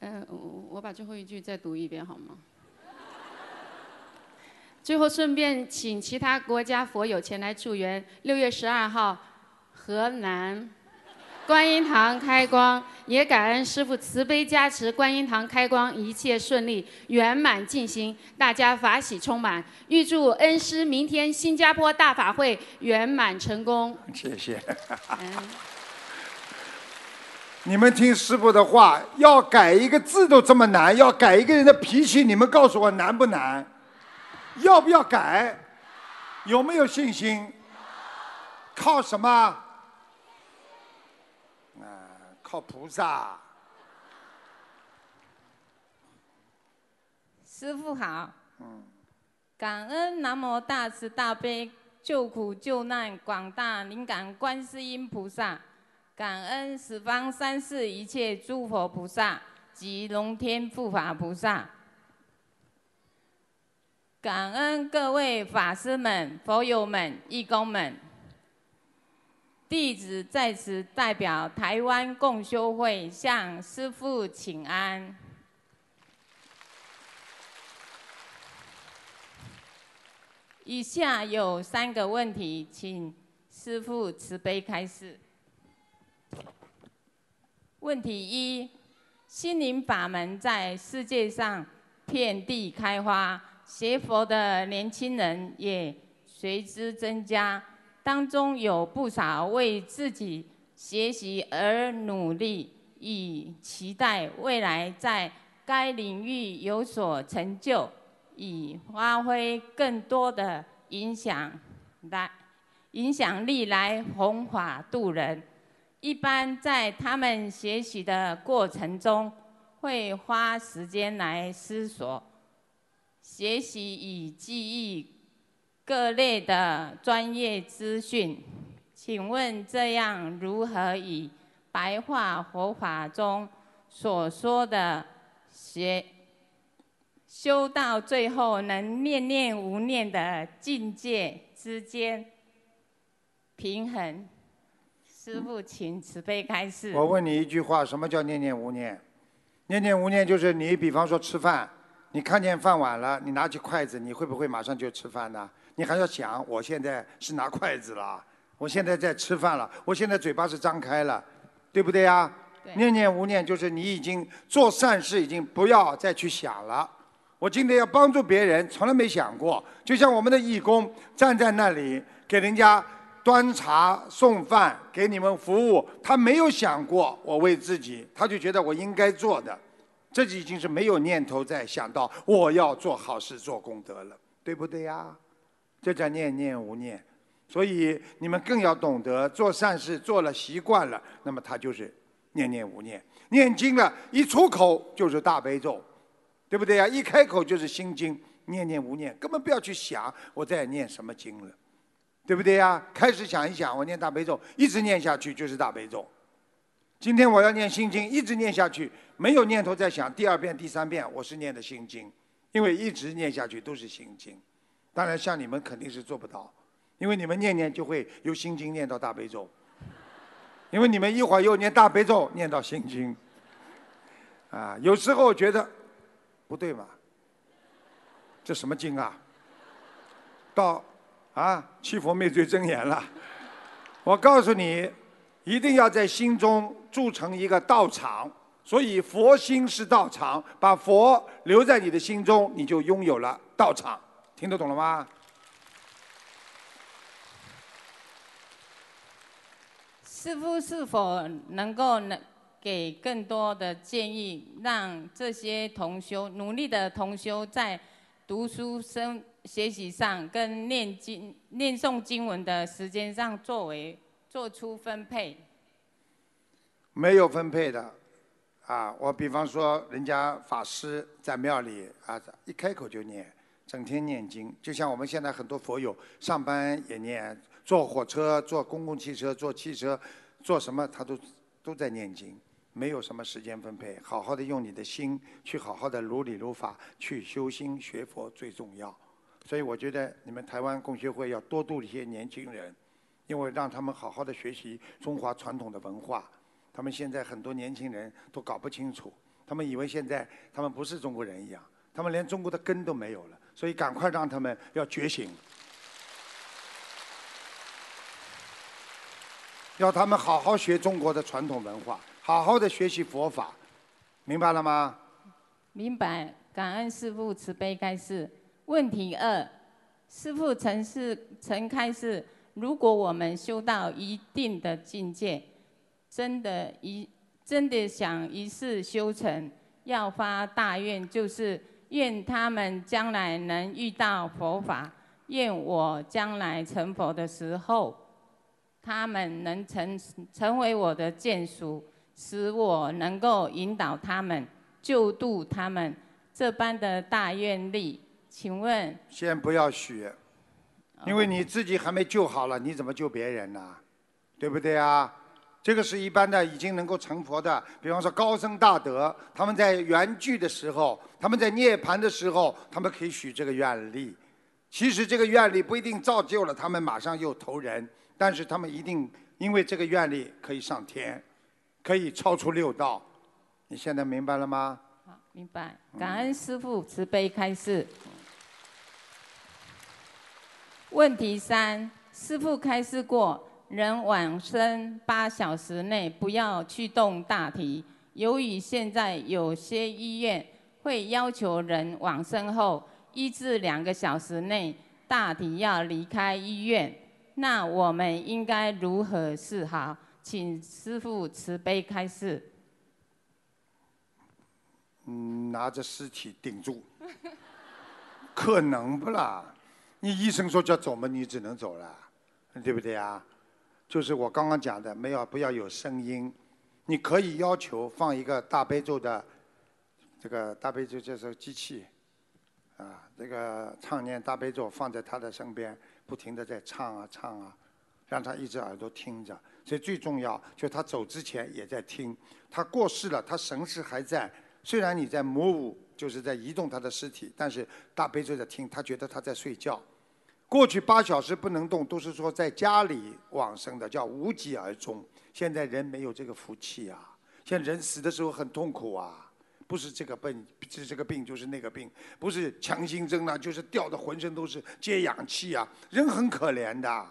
嗯，我我把最后一句再读一遍好吗？<laughs> 最后顺便请其他国家佛友前来助缘。六月十二号，河南观音堂开光，也感恩师父慈悲加持，观音堂开光一切顺利圆满进行，大家法喜充满。预祝恩师明天新加坡大法会圆满成功。谢谢。<laughs> 你们听师傅的话，要改一个字都这么难，要改一个人的脾气，你们告诉我难不难？要不要改？有没有信心？靠什么？啊，靠菩萨。师傅好，嗯，感恩南无大慈大悲救苦救难广大灵感观世音菩萨，感恩十方三世一切诸佛菩萨。及龙天护法菩萨，感恩各位法师们、佛友们、义工们。弟子在此代表台湾共修会向师父请安。以下有三个问题，请师父慈悲开示。问题一：心灵法门在世界上遍地开花，学佛的年轻人也随之增加，当中有不少为自己学习而努力，以期待未来在该领域有所成就。以发挥更多的影响来影响力来弘法度人。一般在他们学习的过程中，会花时间来思索、学习与记忆各类的专业资讯。请问这样如何以白话佛法中所说的学？修到最后能念念无念的境界之间平衡，师父，请慈悲开示。我问你一句话：什么叫念念无念？念念无念就是你，比方说吃饭，你看见饭碗了，你拿起筷子，你会不会马上就吃饭呢？你还要想，我现在是拿筷子了，我现在在吃饭了，我现在嘴巴是张开了，对不对呀？念念无念就是你已经做善事，已经不要再去想了。我今天要帮助别人，从来没想过。就像我们的义工站在那里给人家端茶送饭，给你们服务，他没有想过我为自己，他就觉得我应该做的，这已经是没有念头在想到我要做好事做功德了，对不对呀？这叫念念无念。所以你们更要懂得做善事做了习惯了，那么他就是念念无念。念经了一出口就是大悲咒。对不对呀？一开口就是心经，念念无念，根本不要去想我在念什么经了，对不对呀？开始想一想，我念大悲咒，一直念下去就是大悲咒。今天我要念心经，一直念下去，没有念头在想第二遍、第三遍，我是念的心经，因为一直念下去都是心经。当然，像你们肯定是做不到，因为你们念念就会由心经念到大悲咒，因为你们一会儿又念大悲咒念到心经，啊，有时候觉得。不对嘛？这什么经啊？到啊，七佛灭罪真言了。我告诉你，一定要在心中铸成一个道场。所以佛心是道场，把佛留在你的心中，你就拥有了道场。听得懂了吗？师傅是否能够能？给更多的建议，让这些同修努力的同修在读书生学习上跟念经念诵经文的时间上作为做出分配。没有分配的，啊，我比方说人家法师在庙里啊，一开口就念，整天念经，就像我们现在很多佛友上班也念，坐火车、坐公共汽车、坐汽车、做什么他都都在念经。没有什么时间分配，好好的用你的心去好好的如理如法去修心学佛最重要。所以我觉得你们台湾共学会要多度一些年轻人，因为让他们好好的学习中华传统的文化。他们现在很多年轻人都搞不清楚，他们以为现在他们不是中国人一样，他们连中国的根都没有了。所以赶快让他们要觉醒，要他们好好学中国的传统文化。好好的学习佛法，明白了吗？明白，感恩师父慈悲开示。问题二，师父曾是曾开示，如果我们修到一定的境界，真的一真的想一世修成，要发大愿，就是愿他们将来能遇到佛法，愿我将来成佛的时候。他们能成成为我的眷属，使我能够引导他们、救度他们。这般的大愿力，请问先不要许，因为你自己还没救好了，你怎么救别人呢？对不对啊？这个是一般的已经能够成佛的，比方说高僧大德，他们在圆寂的时候，他们在涅槃的时候，他们可以许这个愿力。其实这个愿力不一定造就了他们马上又投人，但是他们一定因为这个愿力可以上天，可以超出六道。你现在明白了吗？好，明白。感恩师父慈悲开示。问题三，师父开示过。人往生八小时内不要去动大体。由于现在有些医院会要求人往生后一至两个小时内大体要离开医院，那我们应该如何是好？请师父慈悲开示。嗯，拿着尸体顶住，可能不啦？你医生说叫走嘛，你只能走了，对不对啊？就是我刚刚讲的，没有不要有声音，你可以要求放一个大悲咒的，这个大悲咒就是机器，啊，这个唱念大悲咒放在他的身边，不停的在唱啊唱啊，让他一只耳朵听着。所以最重要，就他走之前也在听。他过世了，他神识还在，虽然你在模糊，就是在移动他的尸体，但是大悲咒在听，他觉得他在睡觉。过去八小时不能动，都是说在家里往生的，叫无疾而终。现在人没有这个福气啊！现在人死的时候很痛苦啊，不是这个病，是这个病就是那个病，不是强心针啊，就是吊的浑身都是接氧气啊，人很可怜的，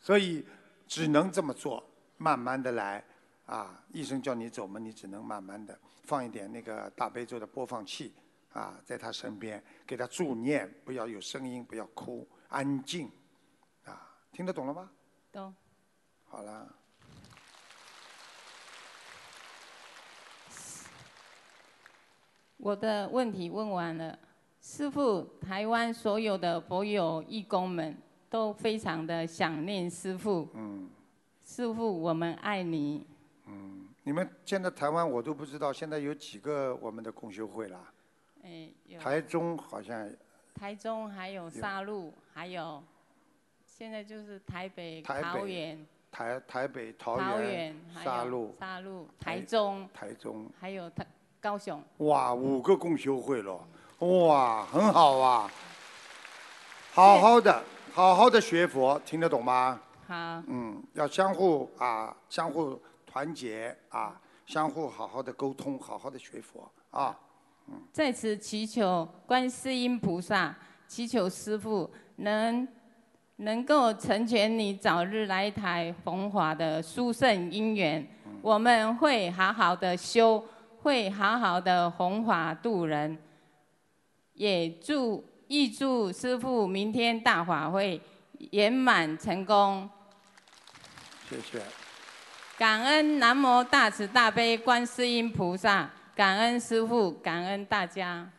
所以只能这么做，慢慢的来啊。医生叫你走嘛，你只能慢慢的放一点那个大悲咒的播放器啊，在他身边给他助念，不要有声音，不要哭。安静，啊，听得懂了吗？懂。好了。我的问题问完了，师傅，台湾所有的佛友义工们都非常的想念师傅。嗯。师傅，我们爱你。嗯，你们现在台湾我都不知道，现在有几个我们的共修会啦？哎，台中好像。台中还有沙鹿，还有现在就是台北、桃园、台台北、桃园、沙鹿、沙鹿、台中、台中，还有台高雄。哇，五个共修会了，哇，很好啊！好好的，好好的学佛，听得懂吗？好。嗯，要相互啊，相互团结啊，相互好好的沟通，好好的学佛啊。在此祈求观世音菩萨，祈求师父能能够成全你早日来台弘法的殊胜因缘。我们会好好的修，会好好的弘法度人。也祝预祝师父明天大法会圆满成功。谢谢。感恩南无大慈大悲观世音菩萨。感恩师傅，感恩大家。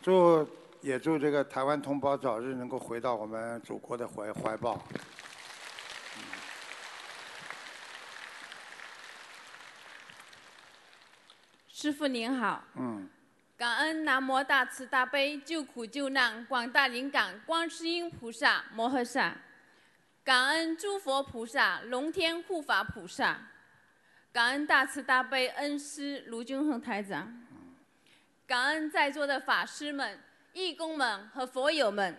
祝也祝这个台湾同胞早日能够回到我们祖国的怀怀抱。师傅您好。嗯。感恩南无大慈大悲救苦救难广大灵感观世音菩萨摩诃萨，感恩诸佛菩萨龙天护法菩萨。感恩大慈大悲恩师卢军宏台长，感恩在座的法师们、义工们和佛友们。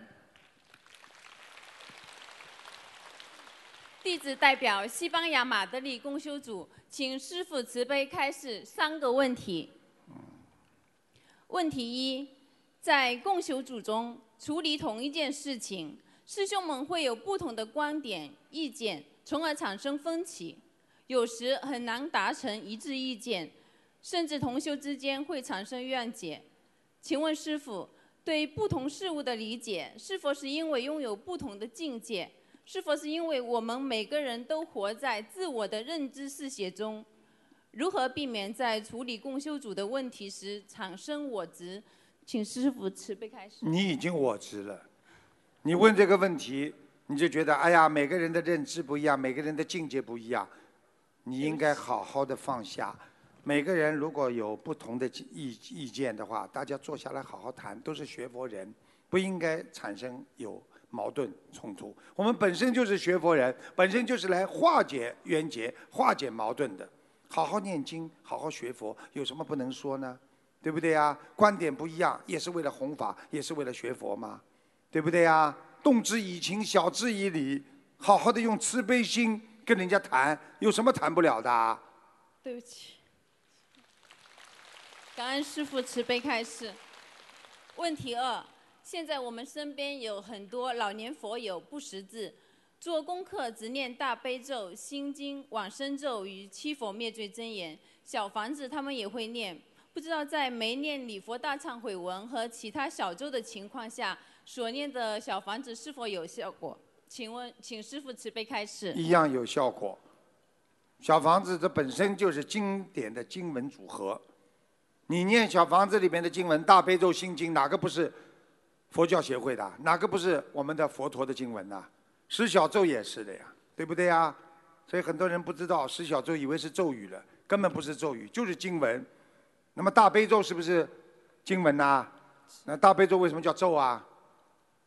弟子代表西班牙马德里公修组，请师父慈悲开示三个问题。问题一，在共修组中处理同一件事情，师兄们会有不同的观点、意见，从而产生分歧。有时很难达成一致意见，甚至同修之间会产生怨解。请问师傅，对不同事物的理解，是否是因为拥有不同的境界？是否是因为我们每个人都活在自我的认知世界中？如何避免在处理共修组的问题时产生我执？请师傅慈悲开始。你已经我执了，你问这个问题，你就觉得哎呀，每个人的认知不一样，每个人的境界不一样，你应该好好的放下。每个人如果有不同的意意见的话，大家坐下来好好谈，都是学佛人，不应该产生有矛盾冲突。我们本身就是学佛人，本身就是来化解冤结、化解矛盾的。好好念经，好好学佛，有什么不能说呢？对不对呀？观点不一样，也是为了弘法，也是为了学佛嘛，对不对呀？动之以情，晓之以理，好好的用慈悲心跟人家谈，有什么谈不了的？对不起，感恩师父慈悲开示。问题二：现在我们身边有很多老年佛友不识字，做功课只念大悲咒、心经、往生咒与七佛灭罪真言，小房子他们也会念。不知道在没念礼佛大忏悔文和其他小咒的情况下，所念的小房子是否有效果？请问，请师傅慈悲开示。一样有效果。小房子这本身就是经典的经文组合，你念小房子里面的经文，大悲咒、心经，哪个不是佛教协会的？哪个不是我们的佛陀的经文呢？十小咒也是的呀，对不对呀？所以很多人不知道十小咒，以为是咒语了，根本不是咒语，就是经文。那么大悲咒是不是经文呐？那大悲咒为什么叫咒啊？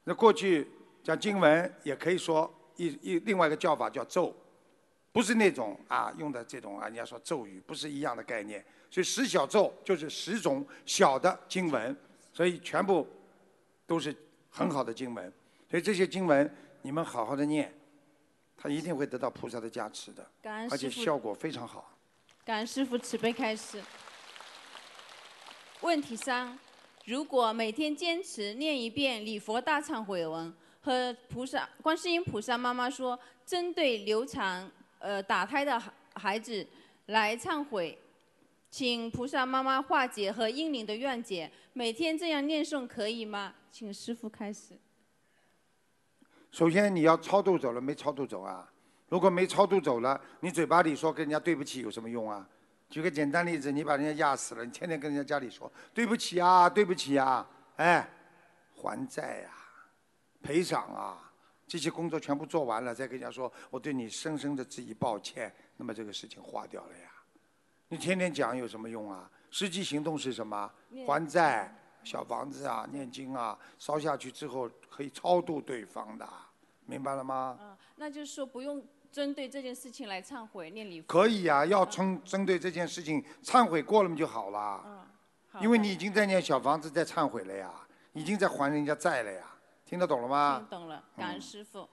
那过去讲经文也可以说一一另外一个叫法叫咒，不是那种啊用的这种啊人家说咒语不是一样的概念。所以十小咒就是十种小的经文，所以全部都是很好的经文。所以这些经文你们好好的念，他一定会得到菩萨的加持的，而且效果非常好。感恩师父慈悲开示。问题三：如果每天坚持念一遍礼佛大忏悔文，和菩萨、观世音菩萨妈妈说，针对流产、呃打胎的孩子来忏悔，请菩萨妈妈化解和英灵的怨结，每天这样念诵可以吗？请师父开始。首先你要超度走了没超度走啊？如果没超度走了，你嘴巴里说跟人家对不起有什么用啊？举个简单例子，你把人家压死了，你天天跟人家家里说对不起啊，对不起啊，哎，还债啊，赔偿啊，这些工作全部做完了，再跟人家说我对你深深的致以抱歉，那么这个事情化掉了呀。你天天讲有什么用啊？实际行动是什么？还债、小房子啊、念经啊，烧下去之后可以超度对方的，明白了吗？嗯，那就是说不用。针对这件事情来忏悔念礼佛。可以呀，要从针对这件事情忏悔过了嘛就好了。嗯，因为你已经在念小房子在忏悔了呀，已经在还人家债了呀，听得懂了吗？听懂了，感恩师傅，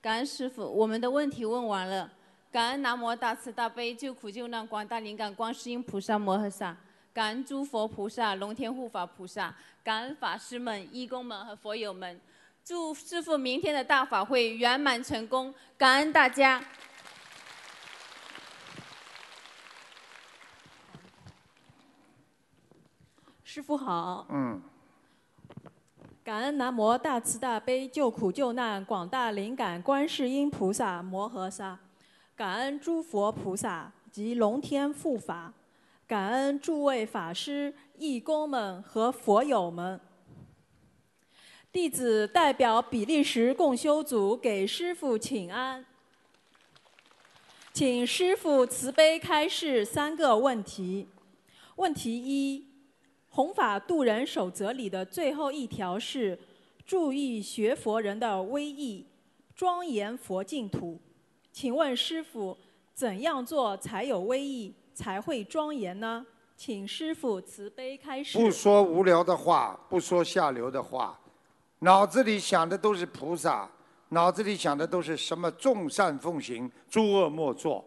感恩师傅，我们的问题问完了，感恩南无大慈大悲救苦救难广大灵感观世音菩萨摩诃萨，感恩诸佛菩萨龙天护法菩萨，感恩法师们、义工们和佛友们。祝师傅明天的大法会圆满成功，感恩大家。师傅好。嗯。感恩南无大慈大悲救苦救难广大灵感观世音菩萨摩诃萨，感恩诸佛菩萨及龙天护法，感恩诸位法师、义工们和佛友们。弟子代表比利时共修组给师父请安，请师父慈悲开示三个问题。问题一：弘法度人守则里的最后一条是注意学佛人的威仪，庄严佛净土。请问师父，怎样做才有威仪，才会庄严呢？请师父慈悲开示。不说无聊的话，不说下流的话。脑子里想的都是菩萨，脑子里想的都是什么众善奉行，诸恶莫作，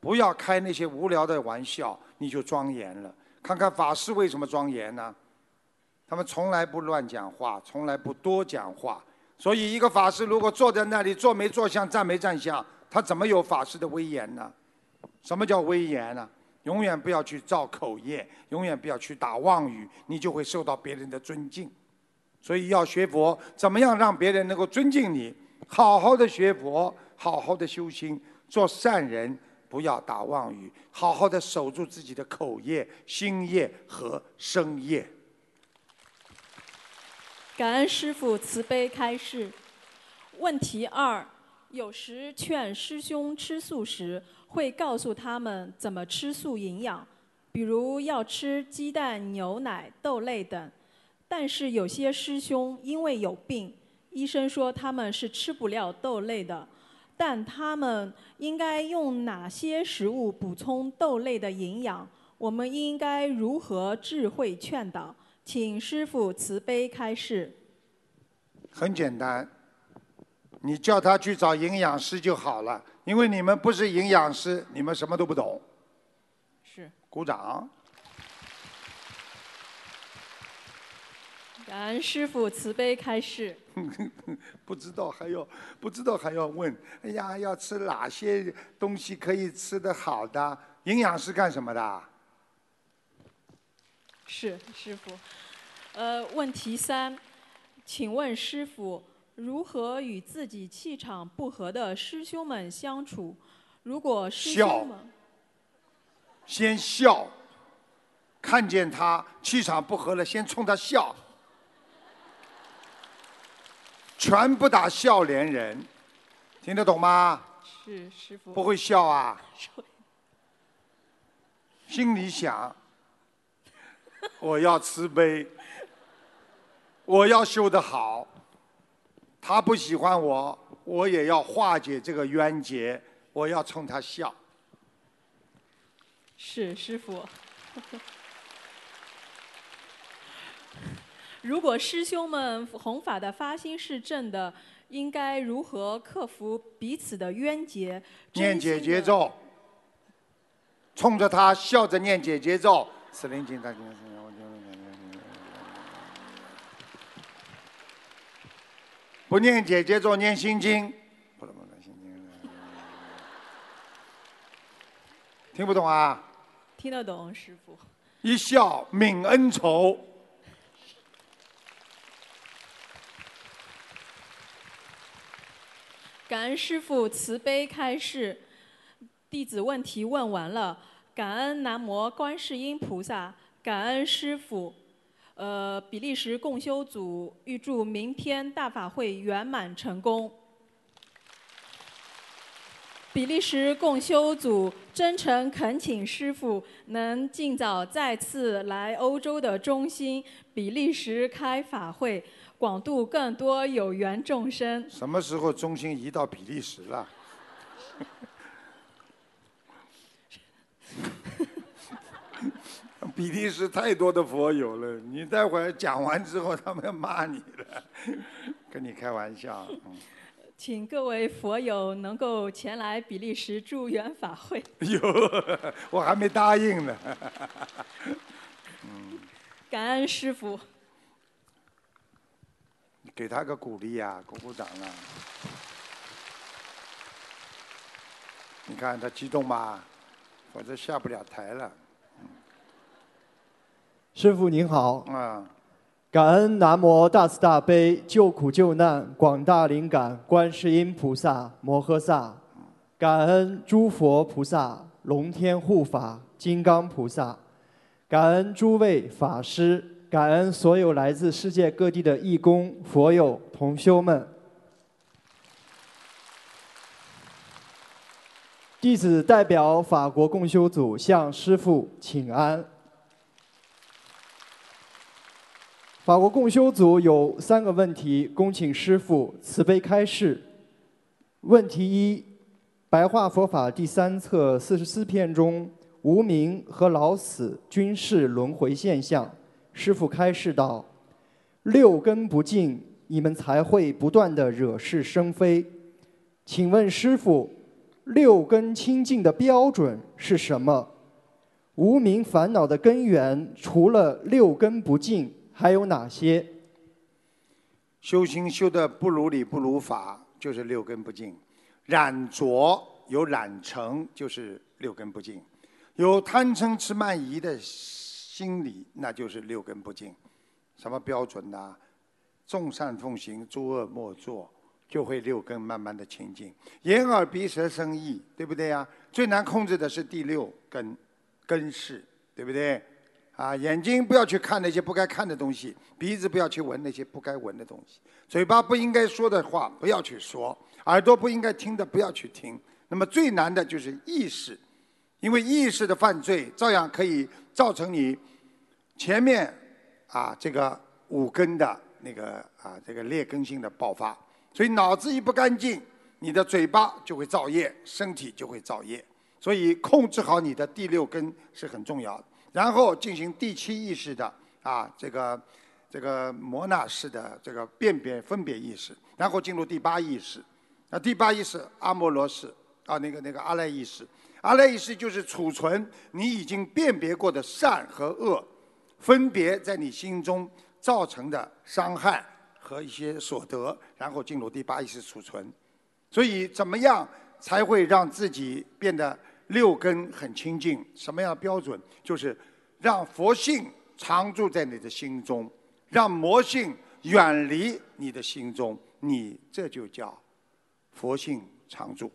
不要开那些无聊的玩笑，你就庄严了。看看法师为什么庄严呢？他们从来不乱讲话，从来不多讲话。所以一个法师如果坐在那里坐没坐相，站没站相，他怎么有法师的威严呢？什么叫威严呢？永远不要去造口业，永远不要去打妄语，你就会受到别人的尊敬。所以要学佛，怎么样让别人能够尊敬你？好好的学佛，好好的修心，做善人，不要打妄语，好好的守住自己的口业、心业和身业。感恩师父慈悲开示。问题二：有时劝师兄吃素时，会告诉他们怎么吃素营养，比如要吃鸡蛋、牛奶、豆类等。但是有些师兄因为有病，医生说他们是吃不了豆类的，但他们应该用哪些食物补充豆类的营养？我们应该如何智慧劝导？请师傅慈悲开示。很简单，你叫他去找营养师就好了，因为你们不是营养师，你们什么都不懂。是。鼓掌。感恩师傅慈悲开示。<laughs> 不知道还要不知道还要问，哎呀，要吃哪些东西可以吃的好的？营养师干什么的？是师傅。呃，问题三，请问师傅如何与自己气场不合的师兄们相处？如果师兄们先笑，看见他气场不合了，先冲他笑。全部打笑脸人，听得懂吗？是师傅。不会笑啊？心里想，我要慈悲，我要修得好。他不喜欢我，我也要化解这个冤结，我要冲他笑。是师傅。如果师兄们弘法的发心是正的，应该如何克服彼此的冤结？念姐姐咒，冲着他笑着念姐姐咒。四灵经大经不念姐姐咒，念心经。听不懂啊？听得懂，师傅。一笑泯恩仇。感恩师父慈悲开示，弟子问题问完了。感恩南无观世音菩萨，感恩师父。呃，比利时共修组预祝明天大法会圆满成功。比利时共修组真诚恳请师父能尽早再次来欧洲的中心比利时开法会。广度更多有缘众生。什么时候中心移到比利时了？<laughs> 比利时太多的佛友了，你待会儿讲完之后，他们要骂你了。<laughs> 跟你开玩笑。请各位佛友能够前来比利时助缘法会。<laughs> 有，我还没答应呢。感恩师傅。给他个鼓励呀，鼓鼓掌啊！你看他激动吧，否则下不了台了。师傅您好。啊。感恩南无大慈大悲救苦救难广大灵感观世音菩萨摩诃萨，感恩诸佛菩萨龙天护法金刚菩萨，感恩诸位法师。感恩所有来自世界各地的义工、佛友、同修们。弟子代表法国共修组向师父请安。法国共修组有三个问题，恭请师父慈悲开示。问题一：白话佛法第三册四十四篇中，无名和老死均是轮回现象。师父开示道：“六根不净，你们才会不断的惹是生非。请问师父，六根清净的标准是什么？无名烦恼的根源除了六根不净，还有哪些？修心修的不如理不如法，就是六根不净；染浊有染成，就是六根不净；有贪嗔痴慢疑的。”心理那就是六根不净，什么标准呢？众善奉行，诸恶莫作，就会六根慢慢的清净。眼耳鼻舌身意，对不对呀？最难控制的是第六根，根势，对不对？啊，眼睛不要去看那些不该看的东西，鼻子不要去闻那些不该闻的东西，嘴巴不应该说的话不要去说，耳朵不应该听的不要去听。那么最难的就是意识，因为意识的犯罪照样可以造成你前面啊这个五根的那个啊这个劣根性的爆发。所以脑子一不干净，你的嘴巴就会造业，身体就会造业。所以控制好你的第六根是很重要的。然后进行第七意识的啊，这个这个摩纳式的这个辨别分别意识，然后进入第八意识。那第八意识阿摩罗式啊，那个那个阿赖意识，阿赖意识就是储存你已经辨别过的善和恶，分别在你心中造成的伤害和一些所得，然后进入第八意识储存。所以怎么样才会让自己变得？六根很清净，什么样的标准？就是让佛性常住在你的心中，让魔性远离你的心中，你这就叫佛性常住。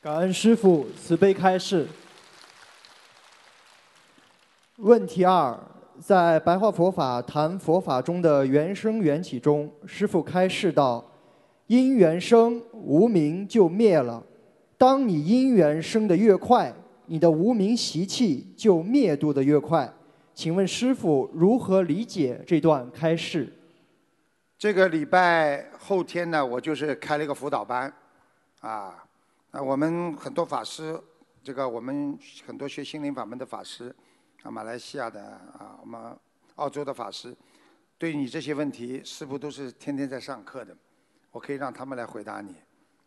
感恩师父慈悲开示。问题二，在白话佛法谈佛法中的缘生缘起中，师父开示道：因缘生，无名就灭了。当你因缘生得越快，你的无名习气就灭度的越快。请问师傅如何理解这段开示？这个礼拜后天呢，我就是开了一个辅导班，啊，啊，我们很多法师，这个我们很多学心灵法门的法师，啊，马来西亚的啊，我们澳洲的法师，对你这些问题，师傅都是天天在上课的，我可以让他们来回答你，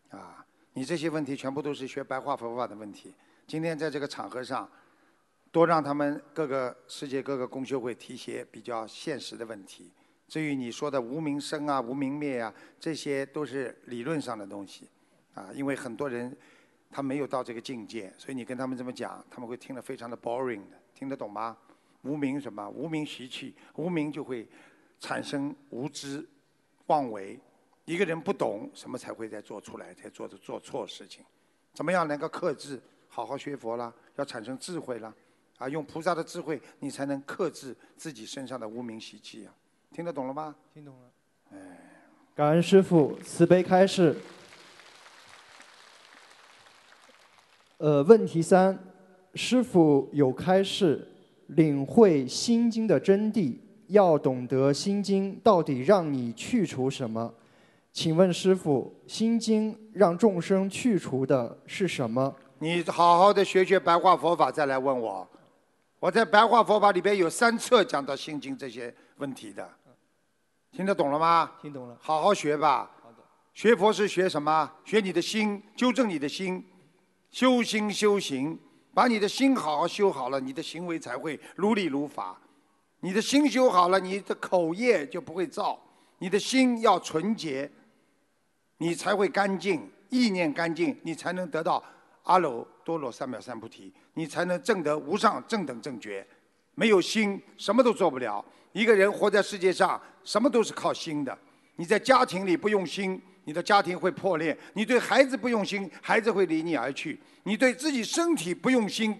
啊。你这些问题全部都是学白话佛法的问题。今天在这个场合上，多让他们各个世界各个公修会提些比较现实的问题。至于你说的无名生啊、无名灭啊，这些都是理论上的东西，啊，因为很多人他没有到这个境界，所以你跟他们这么讲，他们会听得非常的 boring 的，听得懂吗？无名什么？无名习气，无名就会产生无知、妄为。一个人不懂什么才会在做出来，才做的做错事情。怎么样能够克制？好好学佛啦，要产生智慧啦，啊，用菩萨的智慧，你才能克制自己身上的无名习气啊。听得懂了吗？听懂了。哎，感恩师父慈悲开示。呃，问题三，师傅有开示，领会心经的真谛，要懂得心经到底让你去除什么。请问师傅，《心经》让众生去除的是什么？你好好的学学白话佛法，再来问我。我在白话佛法里边有三册讲到《心经》这些问题的，听得懂了吗？听懂了。好好学吧。学佛是学什么？学你的心，纠正你的心，修心修行，把你的心好好修好了，你的行为才会如理如法。你的心修好了，你的口业就不会造。你的心要纯洁。你才会干净，意念干净，你才能得到阿耨多罗三藐三菩提，你才能证得无上正等正觉。没有心，什么都做不了。一个人活在世界上，什么都是靠心的。你在家庭里不用心，你的家庭会破裂；你对孩子不用心，孩子会离你而去；你对自己身体不用心，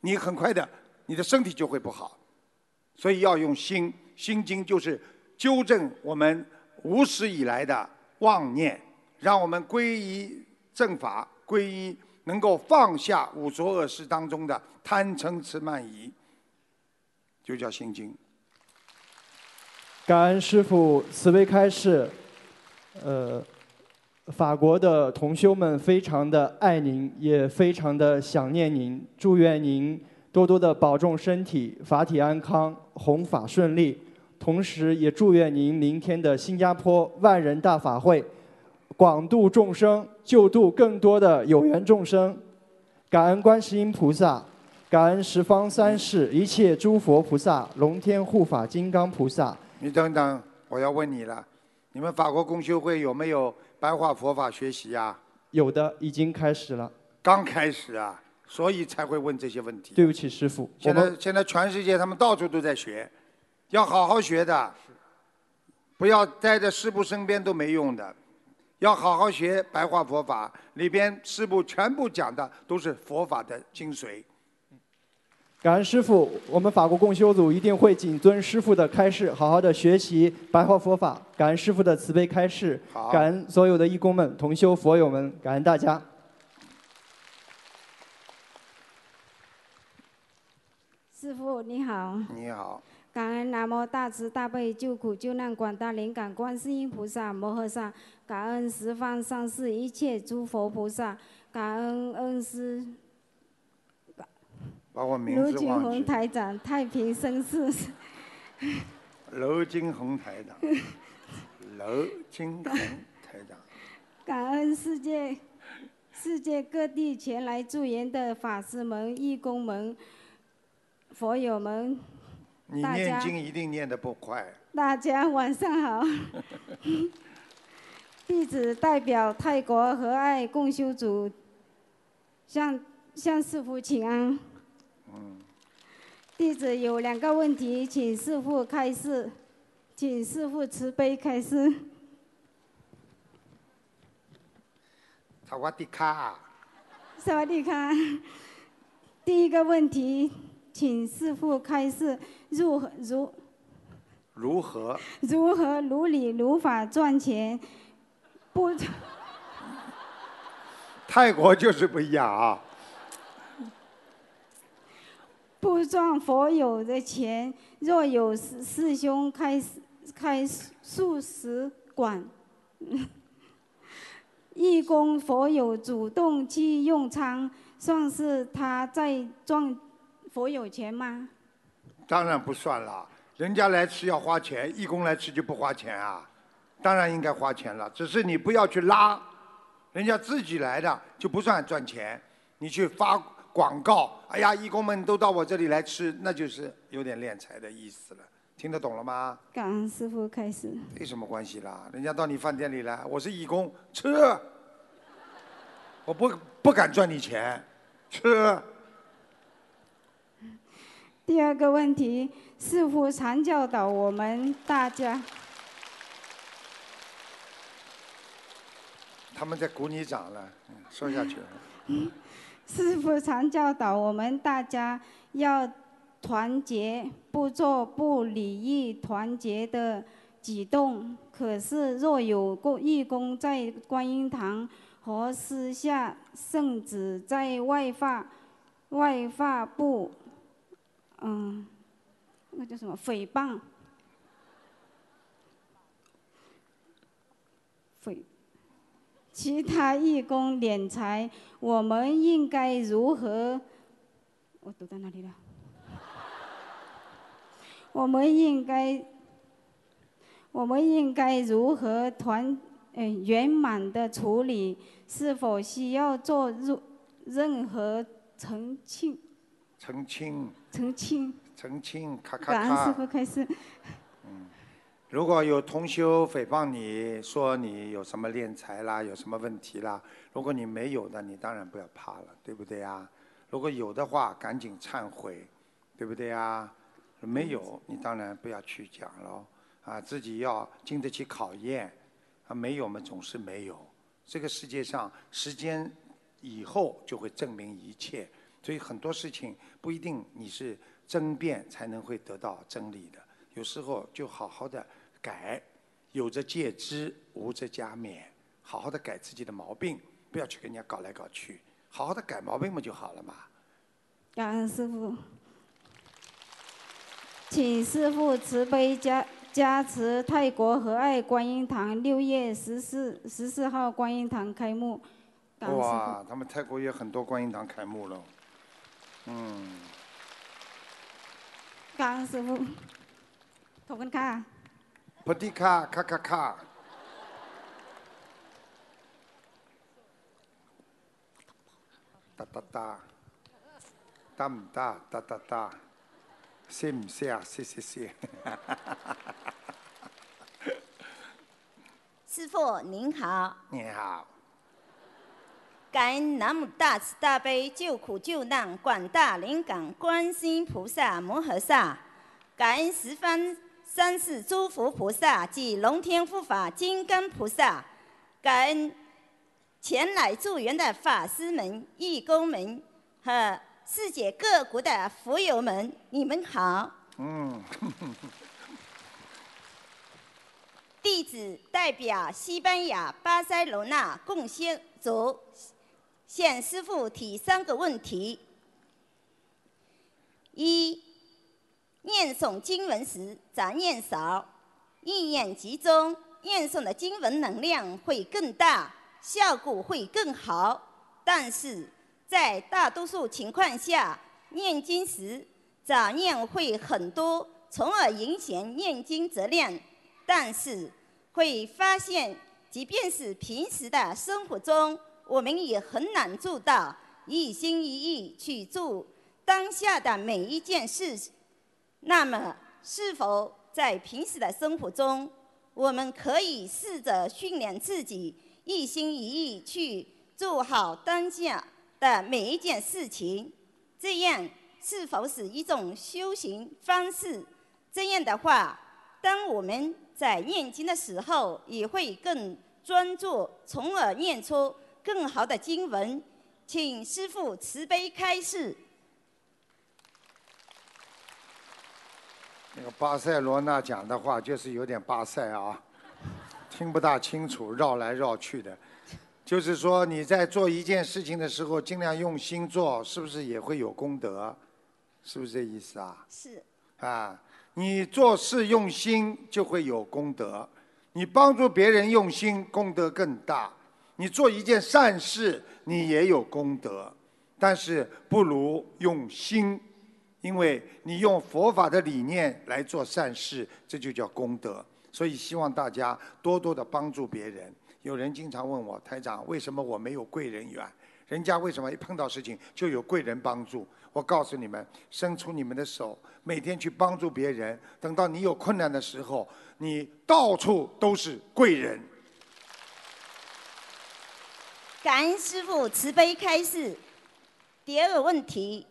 你很快的，你的身体就会不好。所以要用心，《心经》就是纠正我们无始以来的妄念。让我们皈依正法，皈依能够放下五浊恶世当中的贪嗔痴慢疑，就叫心经。感恩师父慈悲开示，呃，法国的同修们非常的爱您，也非常的想念您，祝愿您多多的保重身体，法体安康，弘法顺利。同时，也祝愿您明天的新加坡万人大法会。广度众生，救度更多的有缘众生，感恩观世音菩萨，感恩十方三世一切诸佛菩萨、龙天护法金刚菩萨。你等等，我要问你了，你们法国公修会有没有白话佛法学习呀？有的，已经开始了。刚开始啊，所以才会问这些问题。对不起，师傅。现在现在全世界他们到处都在学，要好好学的，不要待在师傅身边都没用的。要好好学白话佛法，里边师傅全部讲的都是佛法的精髓。感恩师傅，我们法国共修组一定会谨遵师傅的开示，好好的学习白话佛法。感恩师傅的慈悲开示，好感恩所有的义工们、同修佛友们，感恩大家。师傅你好，你好，感恩南无大慈大悲救苦救难广大灵感观世音菩萨摩诃萨，感恩十方三世一切诸佛菩萨，感恩恩师把我名卢俊字忘记。宏台长太平绅士，<laughs> 娄金红台长，娄金红台长，感恩世界世界各地前来助缘的法师们、义工们、佛友们，你大家念经一定念得不快。大家晚上好。<laughs> 弟子代表泰国和爱共修组向向师傅请安。嗯，弟子有两个问题，请师傅开示，请师傅慈悲开示。萨瓦迪卡，萨瓦迪卡。第一个问题，请师傅开示如何如如何？如何如理如法赚钱，不泰国就是不一样啊。不赚佛友的钱。若有师师兄开开素食馆，<laughs> 义工佛友主动去用餐，算是他在赚佛友钱吗？当然不算了，人家来吃要花钱，义工来吃就不花钱啊，当然应该花钱了。只是你不要去拉，人家自己来的就不算赚钱。你去发广告，哎呀，义工们都到我这里来吃，那就是有点敛财的意思了。听得懂了吗？感恩师傅开始。没什么关系啦？人家到你饭店里来，我是义工，吃，我不不敢赚你钱，吃。第二个问题，师傅常教导我们大家，他们在鼓你掌了，嗯说下去。<laughs> 师傅常教导我们大家要团结，不做不利益团结的举动。可是若有个义工在观音堂和私下，甚至在外发外发布，嗯，那叫什么诽谤？诽其他义工敛财，我们应该如何？我读到哪里了？我们应该，我们应该如何团呃圆满的处理？是否需要做任任何澄清？澄清，澄清？澄清，咔咔感恩师。傅开始。如果有同修诽谤你说你有什么敛财啦，有什么问题啦，如果你没有的，你当然不要怕了，对不对呀？如果有的话，赶紧忏悔，对不对呀？没有，你当然不要去讲喽，啊，自己要经得起考验，啊，没有嘛总是没有。这个世界上，时间以后就会证明一切，所以很多事情不一定你是争辩才能会得到真理的，有时候就好好的改，有则戒之，无则加勉，好好的改自己的毛病，不要去跟人家搞来搞去，好好的改毛病嘛就好了嘛。感恩师傅，请师傅慈悲加加持泰国和爱观音堂六月十四十四号观音堂开幕。感恩师傅。哇，他们泰国也很多观音堂开幕了，嗯，感恩师傅，ขอบคุณค่ะ 普迪卡卡卡卡。哒哒哒，哒唔哒，哒哒哒，谢唔谢啊？谢谢谢。师傅您好。您好。感恩南无大慈大悲救苦救难广大灵感观世音菩萨摩诃萨，感恩十方三世诸佛菩萨及龙天护法金刚菩萨，感恩前来助缘的法师们、义工们和世界各国的佛友们，你们好。嗯，弟子代表西班牙巴塞罗那共修组向师傅提三个问题：一、念诵经文时杂念少，意念集中，念诵的经文能量会更大，效果会更好。但是在大多数情况下，念经时杂念会很多，从而影响念经质量。但是会发现，即便是平时的生活中，我们也很难做到一心一意去做当下的每一件事。那么，是否在平时的生活中，我们可以试着训练自己一心一意去做好当下的每一件事情？这样是否是一种修行方式？这样的话，当我们在念经的时候，也会更专注，从而念出更好的经文。请师父慈悲开示。那个巴塞罗那讲的话就是有点巴塞啊，听不大清楚，绕来绕去的。就是说你在做一件事情的时候，尽量用心做，是不是也会有功德？是不是这意思啊？是。啊，你做事用心就会有功德，你帮助别人用心，功德更大。你做一件善事，你也有功德，但是不如用心。因为你用佛法的理念来做善事，这就叫功德。所以希望大家多多的帮助别人。有人经常问我，台长，为什么我没有贵人缘？人家为什么一碰到事情就有贵人帮助？我告诉你们，伸出你们的手，每天去帮助别人。等到你有困难的时候，你到处都是贵人。感恩师父慈悲开示。第二个问题。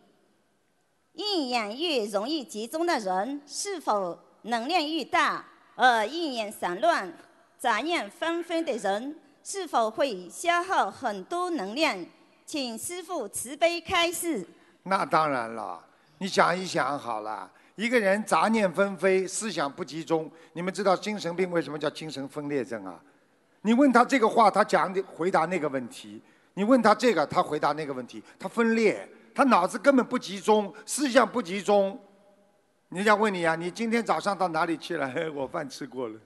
意念越容易集中的人，是否能量越大？而意念散乱、杂念纷纷的人，是否会消耗很多能量？请师父慈悲开示。那当然了，你想一想好了，一个人杂念纷飞，思想不集中，你们知道精神病为什么叫精神分裂症啊？你问他这个话，他讲的回答那个问题；你问他这个，他回答那个问题，他分裂。他脑子根本不集中，思想不集中。人家问你啊，你今天早上到哪里去了？<laughs> 我饭吃过了，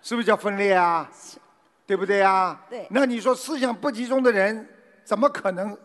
是不是叫分裂啊？对不对啊？对。那你说思想不集中的人，怎么可能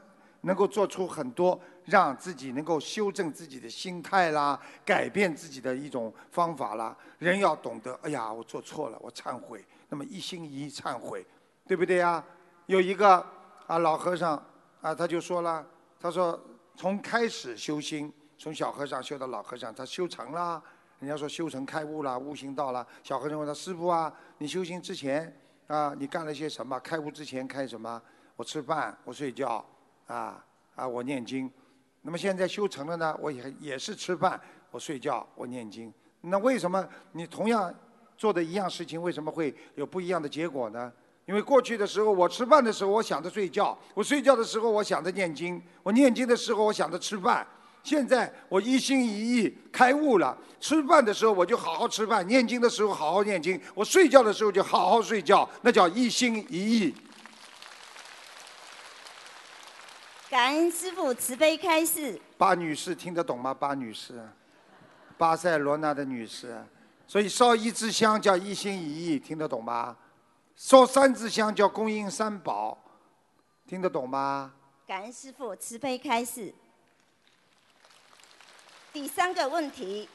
能够做出很多让自己能够修正自己的心态啦、改变自己的一种方法啦？人要懂得，哎呀，我做错了，我忏悔，那么一心一意忏悔，对不对呀？有一个啊老和尚。啊，他就说了，他说从开始修心，从小和尚修到老和尚，他修成了。人家说修成开悟了，悟性到了。小和尚问他师傅啊，你修行之前啊，你干了些什么？开悟之前开什么？我吃饭，我睡觉，啊啊，我念经。那么现在修成了呢，我也也是吃饭，我睡觉，我念经。那为什么你同样做的一样事情，为什么会有不一样的结果呢？因为过去的时候，我吃饭的时候我想着睡觉，我睡觉的时候我想着念经，我念经的时候我想着吃饭。现在我一心一意开悟了，吃饭的时候我就好好吃饭，念经的时候好好念经，我睡觉的时候就好好睡觉，那叫一心一意。感恩师父慈悲开示。巴女士听得懂吗？巴女士，巴塞罗那的女士，所以烧一支香叫一心一意，听得懂吗？烧三支香叫供应三宝，听得懂吗？感恩师父慈悲开示。第三个问题，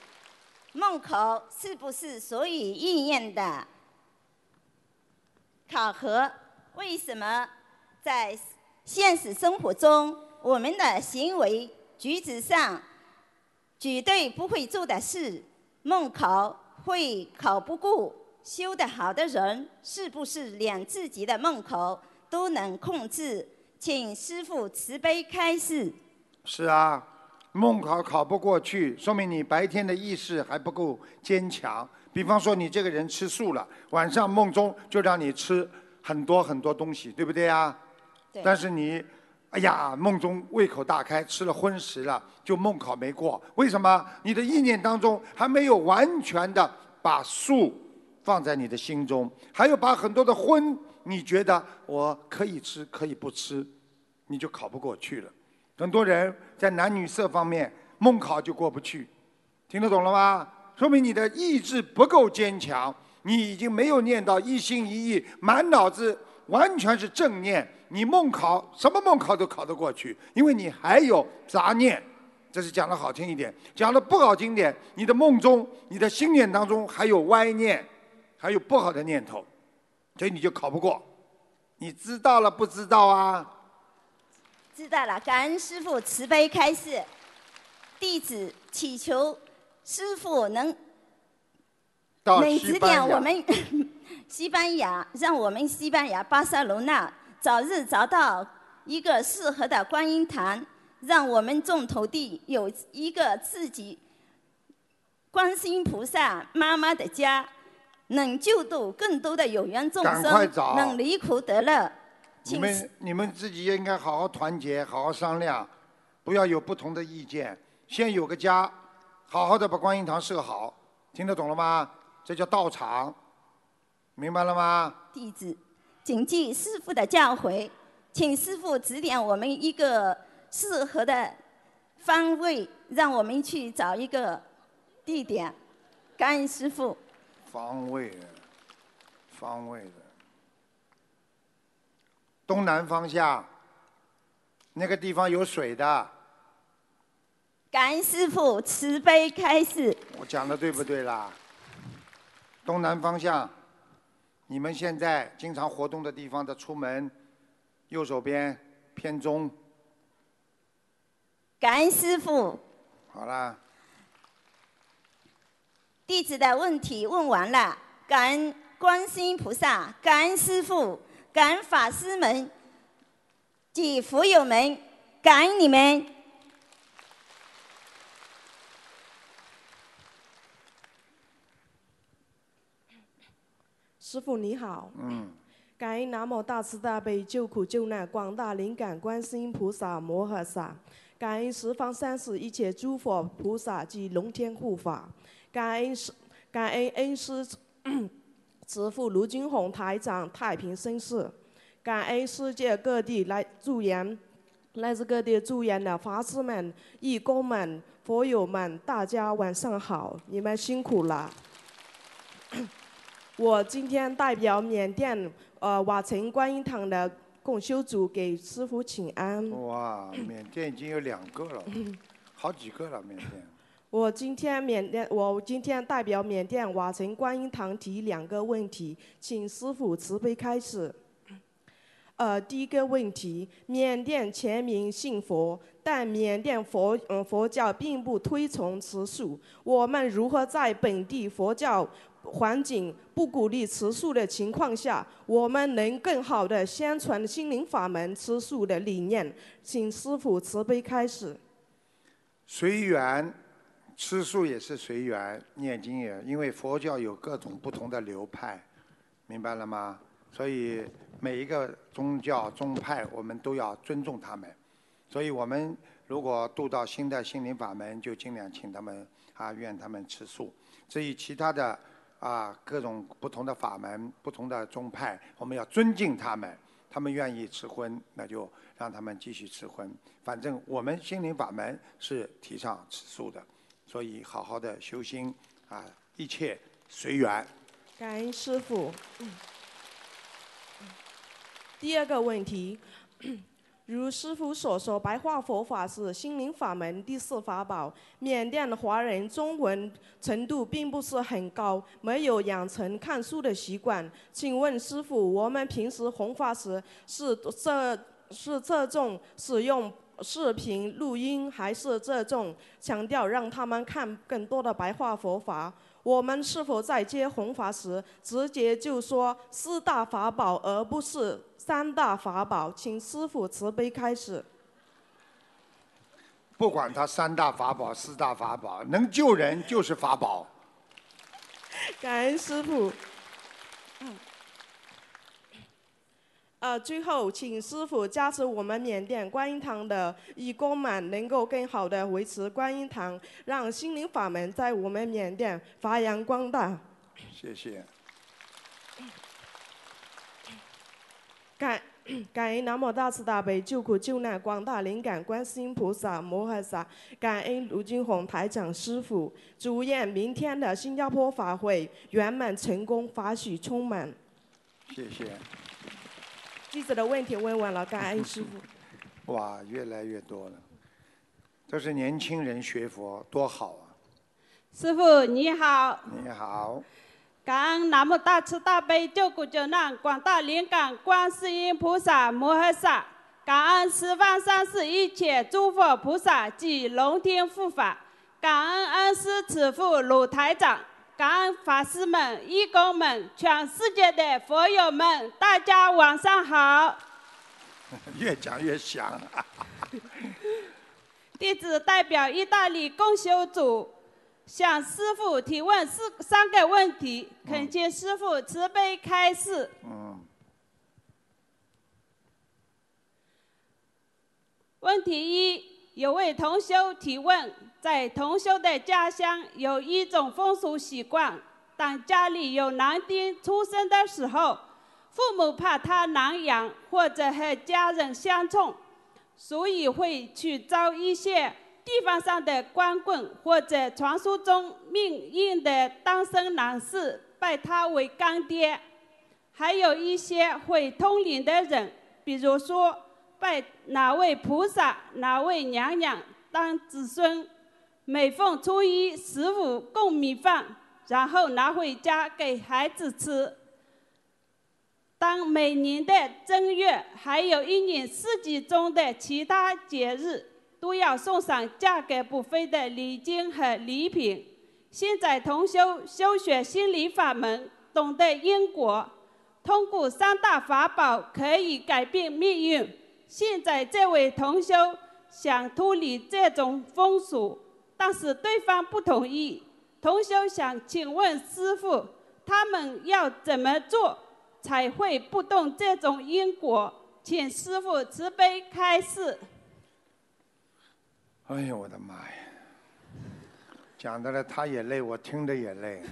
梦口是不是所有意念的考核？为什么在现实生活中，我们的行为举止上绝对不会做的事，梦考会考不过？修得好的人，是不是连自己的梦口都能控制？请师父慈悲开示。是啊，梦考考不过去，说明你白天的意识还不够坚强。比方说，你这个人吃素了，晚上梦中就让你吃很多很多东西，对不对啊？对。但是你哎呀，梦中胃口大开，吃了荤食了，就梦考没过。为什么？你的意念当中还没有完全的把素放在你的心中，还有把很多的荤，你觉得我可以吃，可以不吃，你就考不过去了。很多人在男女色方面梦考就过不去，听得懂了吗？说明你的意志不够坚强，你已经没有念到一心一意，满脑子完全是正念。你梦考什么梦考都考得过去，因为你还有杂念。这是讲的好听一点，讲的不好听点，你的梦中、你的心念当中还有歪念，还有不好的念头，所以你就考不过。你知道了不知道啊？知道了，感恩师傅慈悲开示，弟子祈求师傅能到能指点我们 <laughs> 西班牙，让我们西班牙巴塞罗那早日找到一个适合的观音堂，让我们众徒弟有一个自己观世音菩萨妈妈的家，能救度更多的有缘众生，能离苦得乐。你们你们自己也应该好好团结，好好商量，不要有不同的意见。先有个家，好好的把观音堂设好，听得懂了吗？这叫道场，明白了吗？弟子谨记师傅的教诲，请师傅指点我们一个适合的方位，让我们去找一个地点。感恩师傅。方位，方位的，东南方向，那个地方有水的。感恩师傅慈悲开示。我讲的对不对啦？东南方向，你们现在经常活动的地方的出门，右手边偏中。感恩师傅，好啦，弟子的问题问完了，感恩观世音菩萨，感恩师傅，感恩法师们及佛友们，感恩你们。师傅你好，嗯，感恩南无大慈大悲救苦救难广大灵感观世音菩萨摩诃萨，感恩十方三世一切诸佛菩萨及龙天护法，感恩师感恩恩师慈父卢军宏台长太平绅士，感恩世界各地来助缘来自各地助缘的法师们、义工们、佛友们，大家晚上好，你们辛苦了。<coughs> 我今天代表缅甸呃瓦城观音堂的共修组给师傅请安。哇，缅甸已经有两个了，好几个了，缅甸。我今天缅甸，我今天代表缅甸瓦城观音堂提两个问题，请师傅慈悲开始。呃，第一个问题，缅甸全民信佛，但缅甸佛嗯佛教并不推崇吃素，我们如何在本地佛教环境不鼓励吃素的情况下，我们能更好的宣传心灵法门吃素的理念？请师傅慈悲开始。随缘，吃素也是随缘，念经也，因为佛教有各种不同的流派，明白了吗？所以每一个宗教宗派，我们都要尊重他们。所以我们如果度到新的心灵法门，就尽量请他们啊，愿他们吃素。至于其他的啊各种不同的法门、不同的宗派，我们要尊敬他们。他们愿意吃荤，那就让他们继续吃荤。反正我们心灵法门是提倡吃素的，所以好好的修心啊，一切随缘。感恩师傅。第二个问题，<clears throat> 如师傅所说，白话佛法是心灵法门第四法宝。缅甸的华人中文程度并不是很高，没有养成看书的习惯。请问师傅，我们平时弘法时是这是侧重使用视频录音，还是这种强调让他们看更多的白话佛法？我们是否在接弘法时直接就说四大法宝，而不是三大法宝？请师傅慈悲开始。不管他三大法宝、四大法宝，能救人就是法宝。感恩师傅。呃，最后请师傅加持我们缅甸观音堂的义工们，能够更好的维持观音堂，让心灵法门在我们缅甸发扬光大。谢谢。感感恩南无大慈大悲救苦救难广大灵感观世音菩萨摩诃萨，感恩卢金红台长师傅，祝愿明天的新加坡法会圆满成功，法喜充满。谢谢。记者的问题问完了，感恩师傅。哇，越来越多了，都是年轻人学佛，多好啊！师傅你好，你好，感恩南无大慈大悲救苦救难广大灵感观世音菩萨摩诃萨，感恩十方三世一切诸佛菩萨及龙天护法，感恩恩师慈父鲁台长，感恩法师们、义工们、全世界的佛友们，大家晚上好。<laughs> 越讲越响。<laughs> 弟子代表意大利共修组向师傅提问四三个问题，恳请师傅慈悲开示。嗯，问题一，有位同修提问，在同修的家乡有一种风俗习惯，当家里有男丁出生的时候，父母怕他难养或者和家人相冲，所以会去招一些地方上的光棍或者传说中命硬的单身男士拜他为干爹，还有一些会通灵的人，比如说拜哪位菩萨、哪位娘娘当子孙，每逢初一、十五供米饭，然后拿回家给孩子吃。当每年的正月，还有一年四季中的其他节日，都要送上价格不菲的礼金和礼品。现在同修修学心理法门，懂得因果，通过三大法宝可以改变命运。现在这位同修想脱离这种风俗，但是对方不同意。同修想请问师傅，他们要怎么做才会不动这种因果？请师傅慈悲开示。哎呦我的妈呀！讲的了，他也累，我听着也累。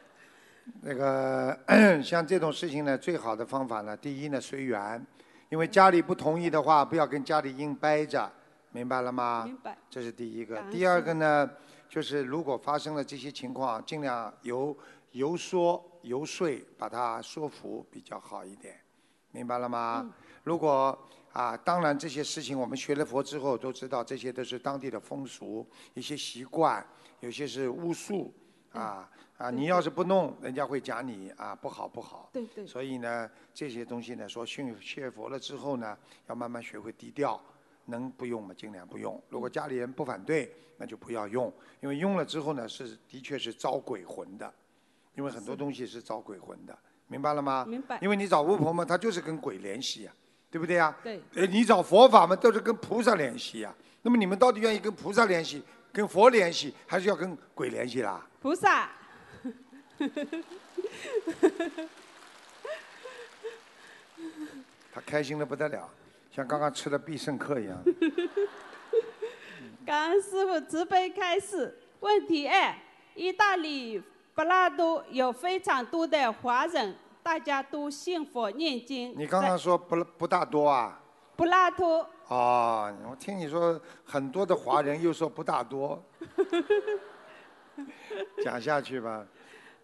<laughs> 那个 <coughs> 像这种事情呢，最好的方法呢，第一呢随缘，因为家里不同意的话，不要跟家里硬掰着，明白了吗？明白。这是第一个第二个呢，就是如果发生了这些情况，尽量由游说、游说把他说服比较好一点，明白了吗？嗯如果啊，当然这些事情我们学了佛之后都知道，这些都是当地的风俗、一些习惯，有些是巫术啊啊，你要是不弄，人家会讲你啊不好不好。对对所以呢，这些东西呢，说信学佛了之后呢，要慢慢学会低调，能不用嘛尽量不用。如果家里人不反对，那就不要用，因为用了之后呢，是的确是招鬼魂的，因为很多东西是招鬼魂的，明白了吗？明白。因为你找巫婆嘛，她就是跟鬼联系呀、对不对呀、对。呃，你找佛法嘛，都是跟菩萨联系呀、那么你们到底愿意跟菩萨联系、跟佛联系，还是要跟鬼联系啦？菩萨。<laughs> 他开心的不得了，像刚刚吃了必胜客一样。<laughs> 感恩师傅慈悲开示。问题二：意大利布拉多有非常多的华人，大家都信佛念经。你刚刚说不不大多啊？布拉多哦，我听你说很多的华人，又说不大多，<laughs> 讲下去吧。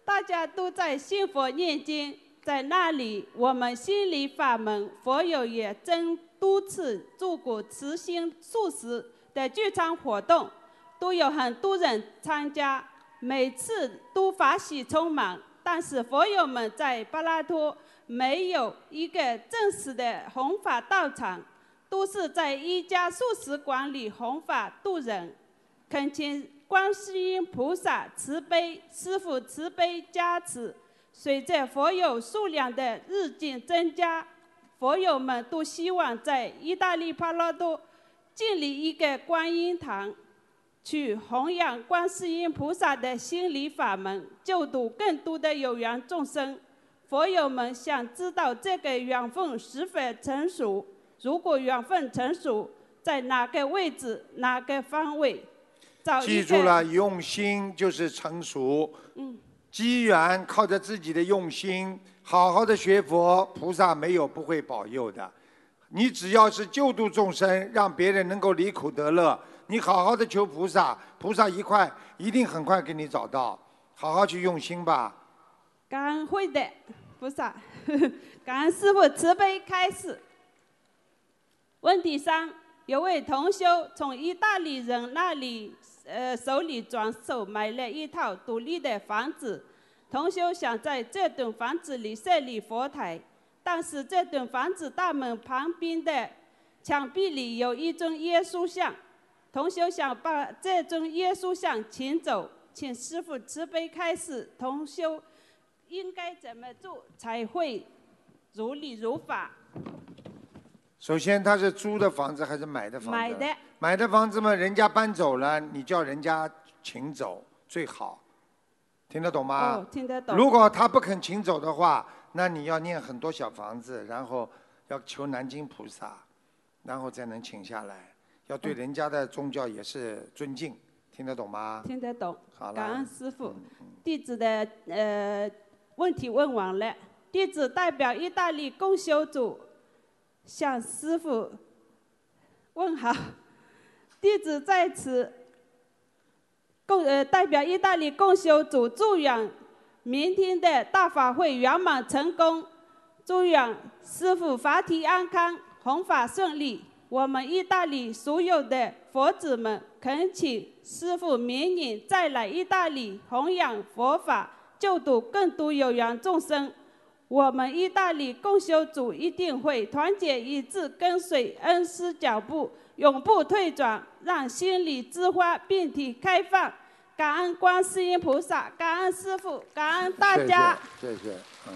大家都在信佛念经，在那里，我们心理法门佛友也曾多次做过慈心素食的聚餐活动，都有很多人参加，每次都法喜充满。但是佛友们在巴拉托没有一个正式的弘法道场，都是在一家素食馆里弘法度人。恳请观世音菩萨慈悲，师父慈悲加持。随着佛友数量的日渐增加，佛友们都希望在意大利帕拉多建立一个观音堂，去弘扬观世音菩萨的心理法门，救度更多的有缘众生。佛友们想知道这个缘分是否成熟？如果缘分成熟，在哪个位置、哪个方位？找记住了，用心就是成熟。嗯，机缘靠着自己的用心，好好的学佛，菩萨没有不会保佑的。你只要是救度众生，让别人能够离苦得乐，你好好的求菩萨，菩萨一块一定很快给你找到。好好去用心吧。感恩会的菩萨，<laughs> 感恩师傅慈悲开示。问题三：有位同修从意大利人那里，呃，手里转手买了一套独立的房子。同修想在这栋房子里设立佛台，但是这栋房子大门旁边的墙壁里有一尊耶稣像。同修想把这尊耶稣像请走，请师傅慈悲开示，同修应该怎么做才会如理如法？首先，他是租的房子还是买的房子？买的。买的房子嘛，人家搬走了，你叫人家请走最好，听得懂吗？哦，听得懂。如果他不肯请走的话，那你要念很多小房子，然后要求南京菩萨，然后才能请下来。要对人家的宗教也是尊敬，听得懂吗？听得懂。好了。感恩师傅，弟子的呃问题问完了，弟子代表意大利共修组向师傅问好。弟子在此共呃代表意大利共修组祝愿明天的大法会圆满成功，祝愿师傅法体安康，弘法顺利。我们意大利所有的佛子们恳请师傅明年再来意大利弘扬佛法，救度更多有缘众生。我们意大利共修组一定会团结一致，跟随恩师脚步，永不退转，让心里之花遍体开放。感恩观世音菩萨，感恩师傅，感恩大家。谢谢，谢谢，嗯。